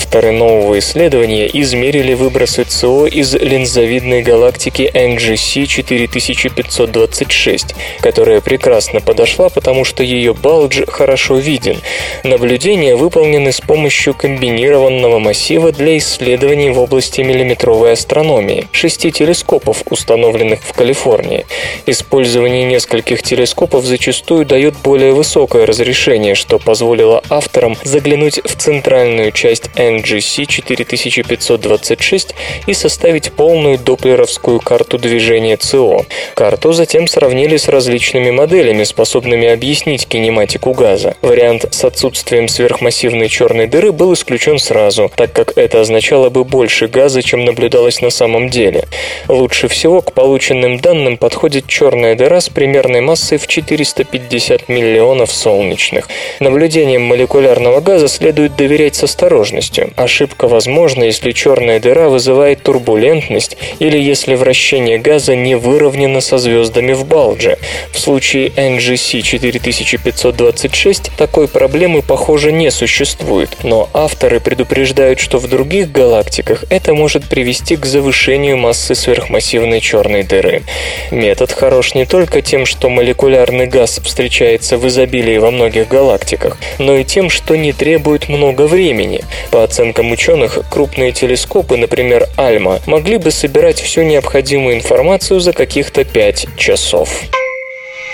Авторы нового исследования измерили выбросы СО из линзовидной галактики NGC 4526, которая прекрасно подошла, потому что ее балдж хорошо виден. Наблюдения выполнены с помощью комбинированного массива для исследований в области миллиметровой астрономии, шести телескопов, установленных в Калифорнии. Использование нескольких телескопов зачастую дает более высокое разрешение, что позволило авторам заглянуть в центральную часть NGC 4526 и составить полную доплеровскую карту движения ЦО. Карту затем сравнили с различными моделями, способными объяснить кинематику газа. Вариант с отсутствием сверхмассивной черной дыры был исключен сразу, так как это означало бы больше газа, чем наблюдалось на самом деле. Лучше всего к полученным данным подходит черная дыра с примерной массой в 450 миллионов солнечных. Наблюдениям молекулярного газа следует доверять с осторожностью. Ошибка возможна, если черная дыра вызывает турбулентность или если вращение газа не выровнено со звездами в Балдже. В случае NGC 4526 такой проблемы, похоже, не существует, но авторы предупреждают, что в других галактиках это может привести к завышению массы сверхмассивной черной дыры. Метод хорош не только тем, что молекулярный газ встречается в изобилии во многих галактиках, но и тем, что не требует много времени. По оценкам ученых, крупные телескопы, например, Альма, могли бы собирать всю необходимую информацию за каких-то 5 часов.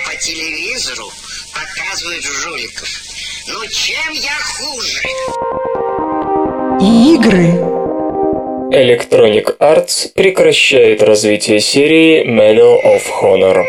По телевизору показывают жуликов. Ну чем я хуже? Игры. Electronic Arts прекращает развитие серии Medal of Honor.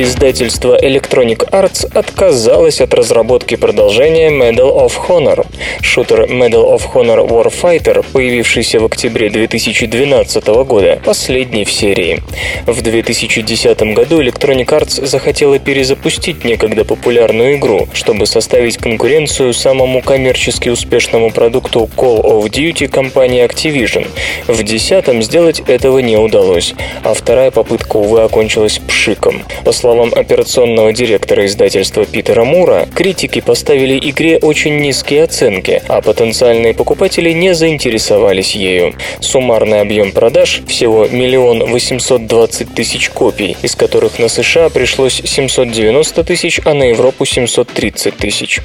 Издательство Electronic Arts отказалось от разработки продолжения Medal of Honor. Шутер Medal of Honor Warfighter, появившийся в октябре 2012 года, последний в серии. В 2010 году Electronic Arts захотела перезапустить некогда популярную игру, чтобы составить конкуренцию самому коммерчески успешному продукту Call of Duty компании Activision. В 2010 сделать этого не удалось, а вторая попытка, увы, окончилась пшиком. По операционного директора издательства Питера Мура, критики поставили игре очень низкие оценки, а потенциальные покупатели не заинтересовались ею. Суммарный объем продаж всего миллион восемьсот двадцать тысяч копий, из которых на США пришлось 790 тысяч, а на Европу 730 тысяч.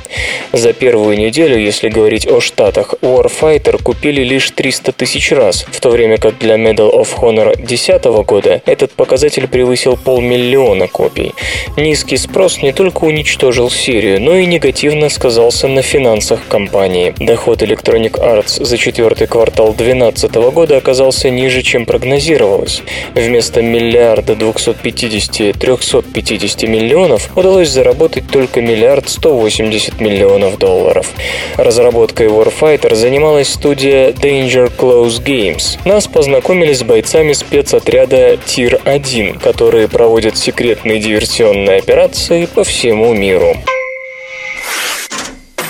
За первую неделю, если говорить о штатах, Warfighter купили лишь 300 тысяч раз, в то время как для Medal of Honor 2010 года этот показатель превысил полмиллиона копий копий. Низкий спрос не только уничтожил серию, но и негативно сказался на финансах компании. Доход Electronic Arts за четвертый квартал 2012 года оказался ниже, чем прогнозировалось. Вместо миллиарда 250-350 миллионов удалось заработать только миллиард 180 миллионов долларов. Разработкой Warfighter занималась студия Danger Close Games. Нас познакомили с бойцами спецотряда Тир-1, которые проводят секретные военные диверсионные операции по всему миру.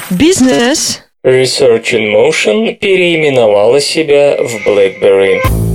Бизнес Research in Motion переименовала себя в BlackBerry.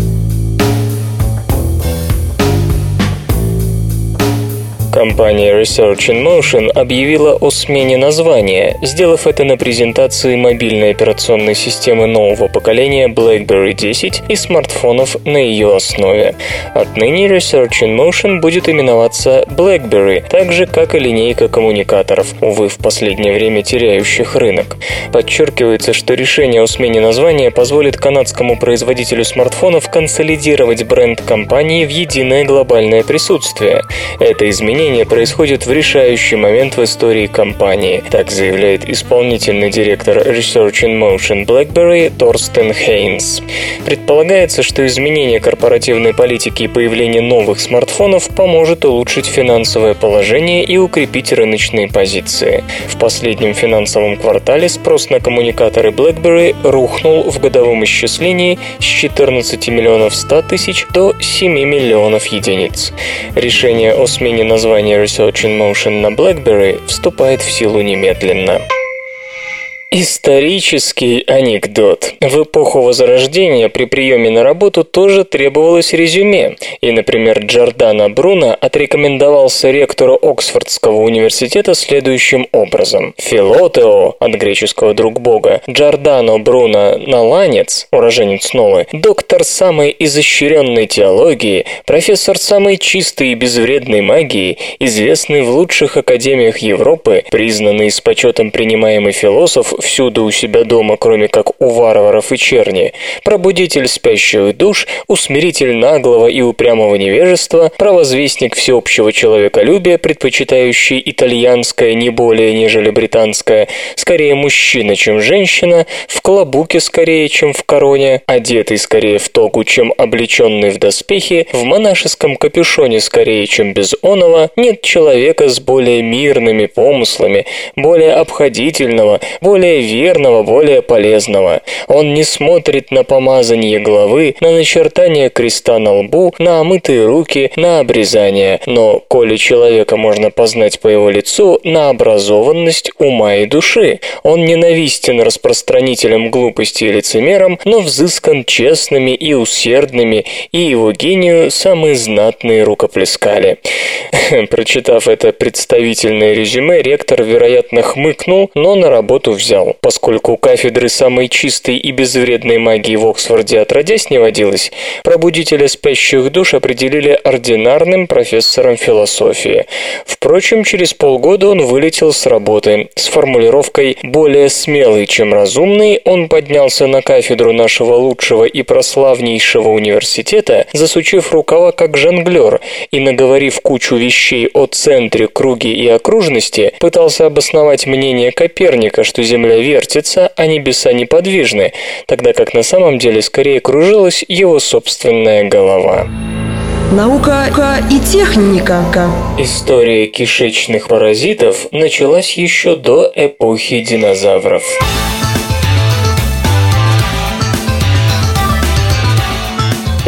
Компания Research in Motion объявила о смене названия, сделав это на презентации мобильной операционной системы нового поколения BlackBerry 10 и смартфонов на ее основе. Отныне Research in Motion будет именоваться BlackBerry, так же, как и линейка коммуникаторов, увы, в последнее время теряющих рынок. Подчеркивается, что решение о смене названия позволит канадскому производителю смартфонов консолидировать бренд компании в единое глобальное присутствие. Это изменение изменение происходит в решающий момент в истории компании, так заявляет исполнительный директор Research in Motion BlackBerry Торстен Хейнс. Предполагается, что изменение корпоративной политики и появление новых смартфонов поможет улучшить финансовое положение и укрепить рыночные позиции. В последнем финансовом квартале спрос на коммуникаторы BlackBerry рухнул в годовом исчислении с 14 миллионов 100 тысяч до 7 миллионов единиц. Решение о смене названия название Research in Motion на BlackBerry вступает в силу немедленно. Исторический анекдот. В эпоху Возрождения при приеме на работу тоже требовалось резюме. И, например, Джордано Бруно отрекомендовался ректору Оксфордского университета следующим образом. Филотео, от греческого «друг бога», Джордано Бруно Наланец, уроженец Нолы, доктор самой изощренной теологии, профессор самой чистой и безвредной магии, известный в лучших академиях Европы, признанный с почетом принимаемый философ, всюду у себя дома, кроме как у варваров и черни, пробудитель спящих душ, усмиритель наглого и упрямого невежества, провозвестник всеобщего человеколюбия, предпочитающий итальянское не более, нежели британское, скорее мужчина, чем женщина, в клобуке скорее, чем в короне, одетый скорее в тогу, чем облеченный в доспехи, в монашеском капюшоне скорее, чем без оного, нет человека с более мирными помыслами, более обходительного, более более верного, более полезного. Он не смотрит на помазание головы, на начертание креста на лбу, на омытые руки, на обрезание. Но, коли человека можно познать по его лицу, на образованность ума и души. Он ненавистен распространителям глупости и лицемерам, но взыскан честными и усердными, и его гению самые знатные рукоплескали. Прочитав это представительное резюме, ректор, вероятно, хмыкнул, но на работу взял взял, поскольку кафедры самой чистой и безвредной магии в Оксфорде отродясь не водилось, пробудителя спящих душ определили ординарным профессором философии. Впрочем, через полгода он вылетел с работы. С формулировкой «более смелый, чем разумный» он поднялся на кафедру нашего лучшего и прославнейшего университета, засучив рукава как жонглер, и, наговорив кучу вещей о центре, круге и окружности, пытался обосновать мнение Коперника, что Земля Земля вертится, а небеса неподвижны, тогда как на самом деле скорее кружилась его собственная голова. Наука и техника. История кишечных паразитов началась еще до эпохи динозавров.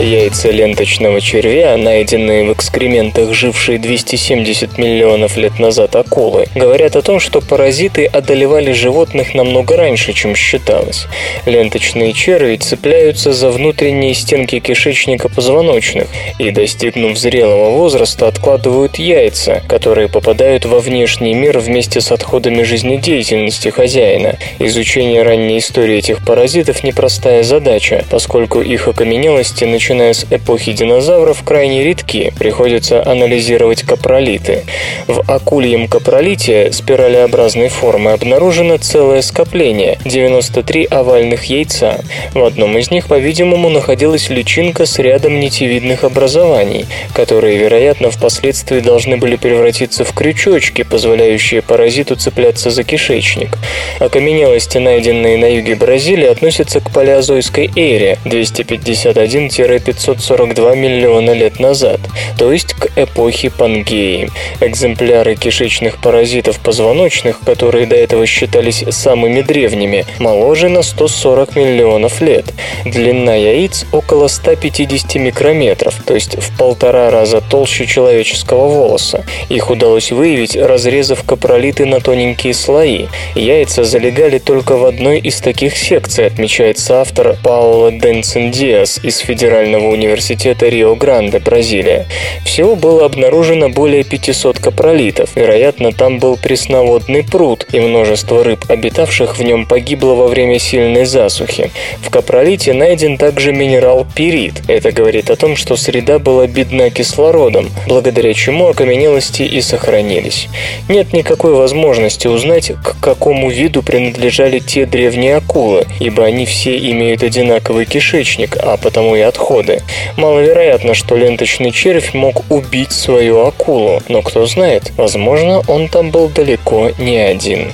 Яйца ленточного червя, найденные в экскрементах жившей 270 миллионов лет назад акулы, говорят о том, что паразиты одолевали животных намного раньше, чем считалось. Ленточные черви цепляются за внутренние стенки кишечника позвоночных и, достигнув зрелого возраста, откладывают яйца, которые попадают во внешний мир вместе с отходами жизнедеятельности хозяина. Изучение ранней истории этих паразитов – непростая задача, поскольку их окаменелости начинают начиная с эпохи динозавров, крайне редки, приходится анализировать капролиты. В акульем капролите спиралеобразной формы обнаружено целое скопление – 93 овальных яйца. В одном из них, по-видимому, находилась личинка с рядом нитевидных образований, которые, вероятно, впоследствии должны были превратиться в крючочки, позволяющие паразиту цепляться за кишечник. Окаменелости, найденные на юге Бразилии, относятся к палеозойской эре 251 542 миллиона лет назад, то есть к эпохе Пангеи. Экземпляры кишечных паразитов позвоночных, которые до этого считались самыми древними, моложе на 140 миллионов лет. Длина яиц около 150 микрометров, то есть в полтора раза толще человеческого волоса. Их удалось выявить, разрезав капролиты на тоненькие слои. Яйца залегали только в одной из таких секций, отмечается автор Паула Денсен Диас из Федерального университета Рио-Гранде, Бразилия. Всего было обнаружено более 500 капролитов. Вероятно, там был пресноводный пруд, и множество рыб, обитавших в нем, погибло во время сильной засухи. В капролите найден также минерал пирит. Это говорит о том, что среда была бедна кислородом, благодаря чему окаменелости и сохранились. Нет никакой возможности узнать, к какому виду принадлежали те древние акулы, ибо они все имеют одинаковый кишечник, а потому и отходы. Маловероятно, что ленточный червь мог убить свою акулу, но кто знает, возможно, он там был далеко не один.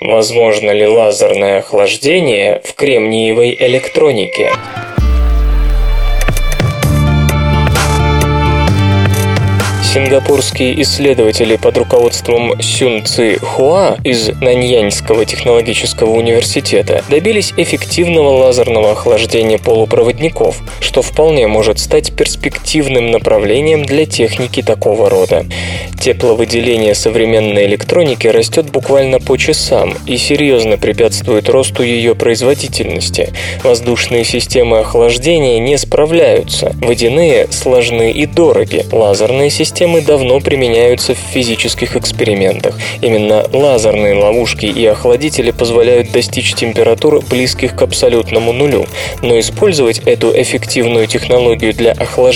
Возможно ли лазерное охлаждение в кремниевой электронике? Сингапурские исследователи под руководством Сюн Ци Хуа из Наньяньского технологического университета добились эффективного лазерного охлаждения полупроводников, что вполне может стать перспективным направлением для техники такого рода. Тепловыделение современной электроники растет буквально по часам и серьезно препятствует росту ее производительности. Воздушные системы охлаждения не справляются, водяные сложны и дороги, лазерные системы давно применяются в физических экспериментах. Именно лазерные ловушки и охладители позволяют достичь температур, близких к абсолютному нулю. Но использовать эту эффективную технологию для охлаждения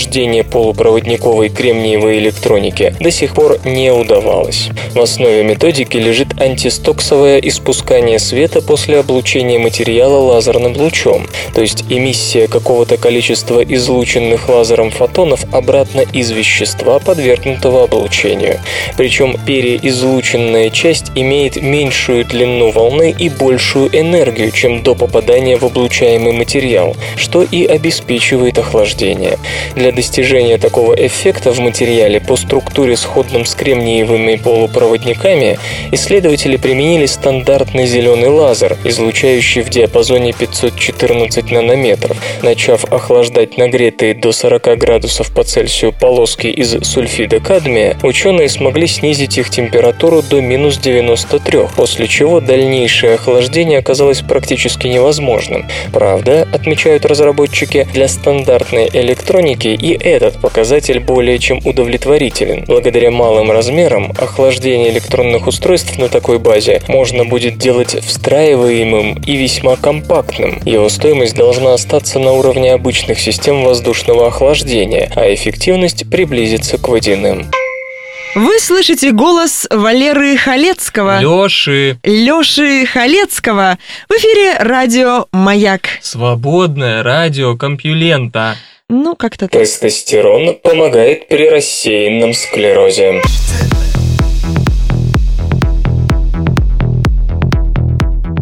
полупроводниковой кремниевой электроники до сих пор не удавалось. В основе методики лежит антистоксовое испускание света после облучения материала лазерным лучом, то есть эмиссия какого-то количества излученных лазером фотонов обратно из вещества, подвергнутого облучению. Причем переизлученная часть имеет меньшую длину волны и большую энергию, чем до попадания в облучаемый материал, что и обеспечивает охлаждение. Для достижения такого эффекта в материале по структуре сходным с кремниевыми полупроводниками исследователи применили стандартный зеленый лазер, излучающий в диапазоне 514 нанометров. Начав охлаждать нагретые до 40 градусов по Цельсию полоски из сульфида кадмия, ученые смогли снизить их температуру до минус 93, после чего дальнейшее охлаждение оказалось практически невозможным. Правда, отмечают разработчики, для стандартной электроники и этот показатель более чем удовлетворителен. Благодаря малым размерам охлаждение электронных устройств на такой базе можно будет делать встраиваемым и весьма компактным. Его стоимость должна остаться на уровне обычных систем воздушного охлаждения, а эффективность приблизиться к водяным. Вы слышите голос Валеры Халецкого. Лёши. Лёши Халецкого. В эфире радио «Маяк». Свободное радио Компьюлента. Ну, как-то так. Тестостерон помогает при рассеянном склерозе.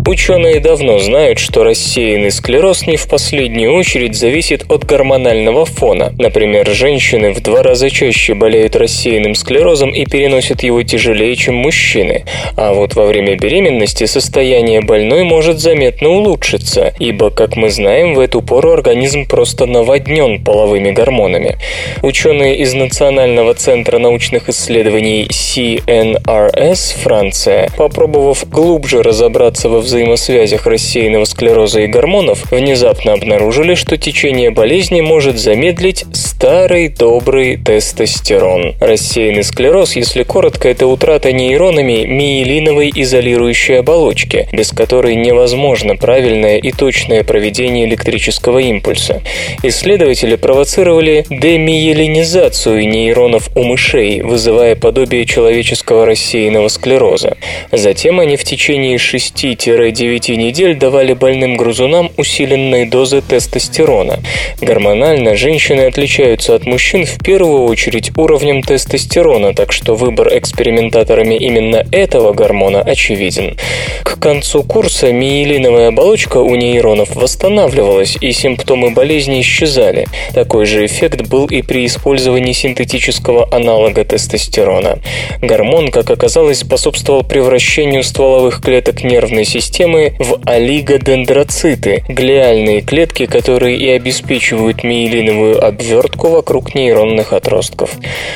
Ученые давно знают, что рассеянный склероз не в последнюю очередь зависит от гормонального фона. Например, женщины в два раза чаще болеют рассеянным склерозом и переносят его тяжелее, чем мужчины. А вот во время беременности состояние больной может заметно улучшиться, ибо, как мы знаем, в эту пору организм просто наводнен половыми гормонами. Ученые из Национального центра научных исследований CNRS Франция, попробовав глубже разобраться во взаимодействии взаимосвязях рассеянного склероза и гормонов, внезапно обнаружили, что течение болезни может замедлить старый добрый тестостерон. Рассеянный склероз, если коротко, это утрата нейронами миелиновой изолирующей оболочки, без которой невозможно правильное и точное проведение электрического импульса. Исследователи провоцировали демиелинизацию нейронов у мышей, вызывая подобие человеческого рассеянного склероза. Затем они в течение 6 9 недель давали больным грузунам усиленные дозы тестостерона. Гормонально женщины отличаются от мужчин в первую очередь уровнем тестостерона, так что выбор экспериментаторами именно этого гормона очевиден. К концу курса миелиновая оболочка у нейронов восстанавливалась, и симптомы болезни исчезали. Такой же эффект был и при использовании синтетического аналога тестостерона. Гормон, как оказалось, способствовал превращению стволовых клеток нервной системы в олигодендроциты, глиальные клетки, которые и обеспечивают миелиновую обвертку вокруг нейронных отростков.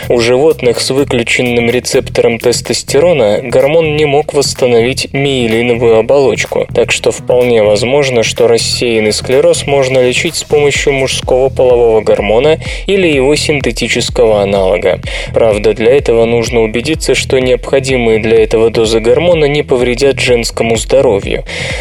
У животных с выключенным рецептором тестостерона гормон не мог восстановить миелиновую оболочку, так что вполне возможно, что рассеянный склероз можно лечить с помощью мужского полового гормона или его синтетического аналога. Правда, для этого нужно убедиться, что необходимые для этого дозы гормона не повредят женскому здоровью.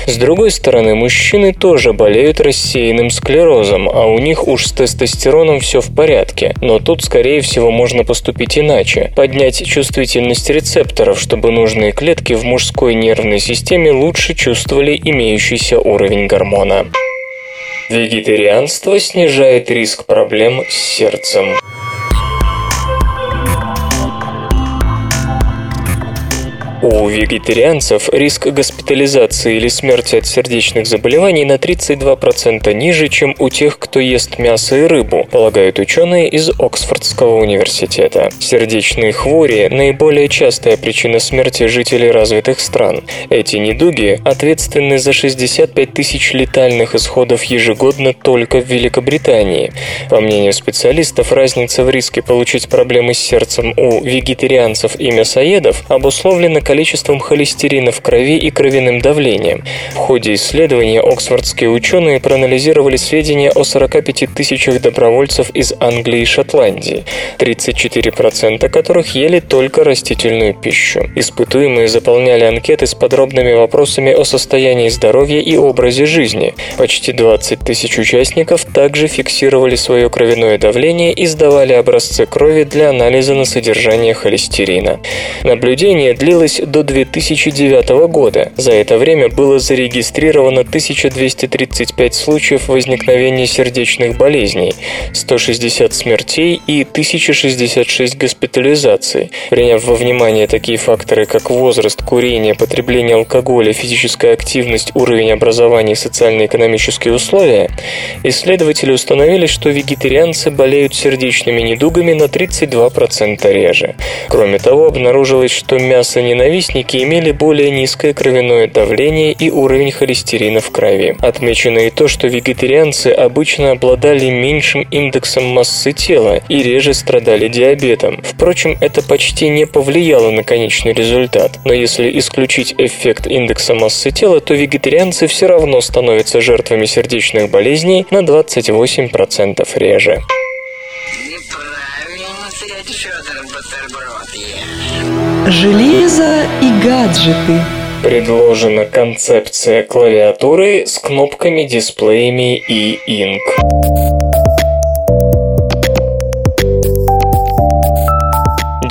С другой стороны, мужчины тоже болеют рассеянным склерозом, а у них уж с тестостероном все в порядке. Но тут, скорее всего, можно поступить иначе. Поднять чувствительность рецепторов, чтобы нужные клетки в мужской нервной системе лучше чувствовали имеющийся уровень гормона. Вегетарианство снижает риск проблем с сердцем. У вегетарианцев риск госпитализации или смерти от сердечных заболеваний на 32% ниже, чем у тех, кто ест мясо и рыбу, полагают ученые из Оксфордского университета. Сердечные хвори – наиболее частая причина смерти жителей развитых стран. Эти недуги ответственны за 65 тысяч летальных исходов ежегодно только в Великобритании. По мнению специалистов, разница в риске получить проблемы с сердцем у вегетарианцев и мясоедов обусловлена количеством холестерина в крови и кровяным давлением. В ходе исследования оксфордские ученые проанализировали сведения о 45 тысячах добровольцев из Англии и Шотландии, 34% которых ели только растительную пищу. Испытуемые заполняли анкеты с подробными вопросами о состоянии здоровья и образе жизни. Почти 20 тысяч участников также фиксировали свое кровяное давление и сдавали образцы крови для анализа на содержание холестерина. Наблюдение длилось до 2009 года. За это время было зарегистрировано 1235 случаев возникновения сердечных болезней, 160 смертей и 1066 госпитализаций. Приняв во внимание такие факторы, как возраст, курение, потребление алкоголя, физическая активность, уровень образования и социально-экономические условия, исследователи установили, что вегетарианцы болеют сердечными недугами на 32% реже. Кроме того, обнаружилось, что мясо ненавистники ненавистники имели более низкое кровяное давление и уровень холестерина в крови. Отмечено и то, что вегетарианцы обычно обладали меньшим индексом массы тела и реже страдали диабетом. Впрочем, это почти не повлияло на конечный результат. Но если исключить эффект индекса массы тела, то вегетарианцы все равно становятся жертвами сердечных болезней на 28% реже. Неправильно Федор. Железо и гаджеты. Предложена концепция клавиатуры с кнопками, дисплеями и инк.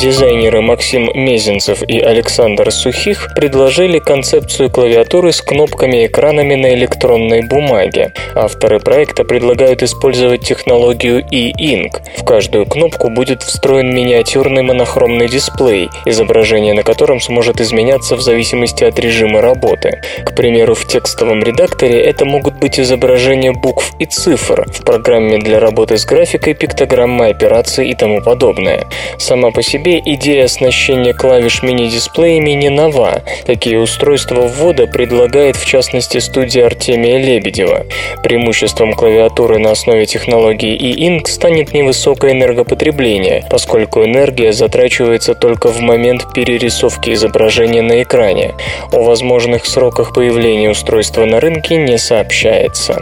Дизайнеры Максим Мезенцев и Александр Сухих предложили концепцию клавиатуры с кнопками-экранами на электронной бумаге. Авторы проекта предлагают использовать технологию e-ink. В каждую кнопку будет встроен миниатюрный монохромный дисплей, изображение на котором сможет изменяться в зависимости от режима работы. К примеру, в текстовом редакторе это могут быть изображения букв и цифр, в программе для работы с графикой пиктограммы операций и тому подобное. Сама по себе идея оснащения клавиш мини-дисплеями не нова. Такие устройства ввода предлагает в частности студия Артемия Лебедева. Преимуществом клавиатуры на основе технологии e-ink станет невысокое энергопотребление, поскольку энергия затрачивается только в момент перерисовки изображения на экране. О возможных сроках появления устройства на рынке не сообщается.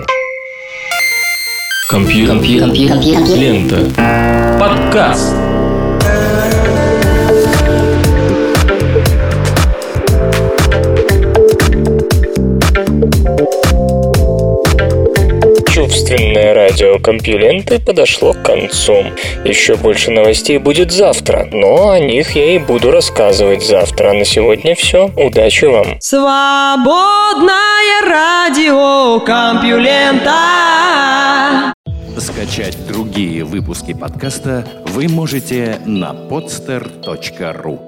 Компьютер. Лента. Подкаст. Чувственное радио Компьюленты подошло к концу. Еще больше новостей будет завтра, но о них я и буду рассказывать завтра. А на сегодня все. Удачи вам. Свободное радио Компьюлента. Скачать Скачать другие выпуски подкаста вы можете на podster.ru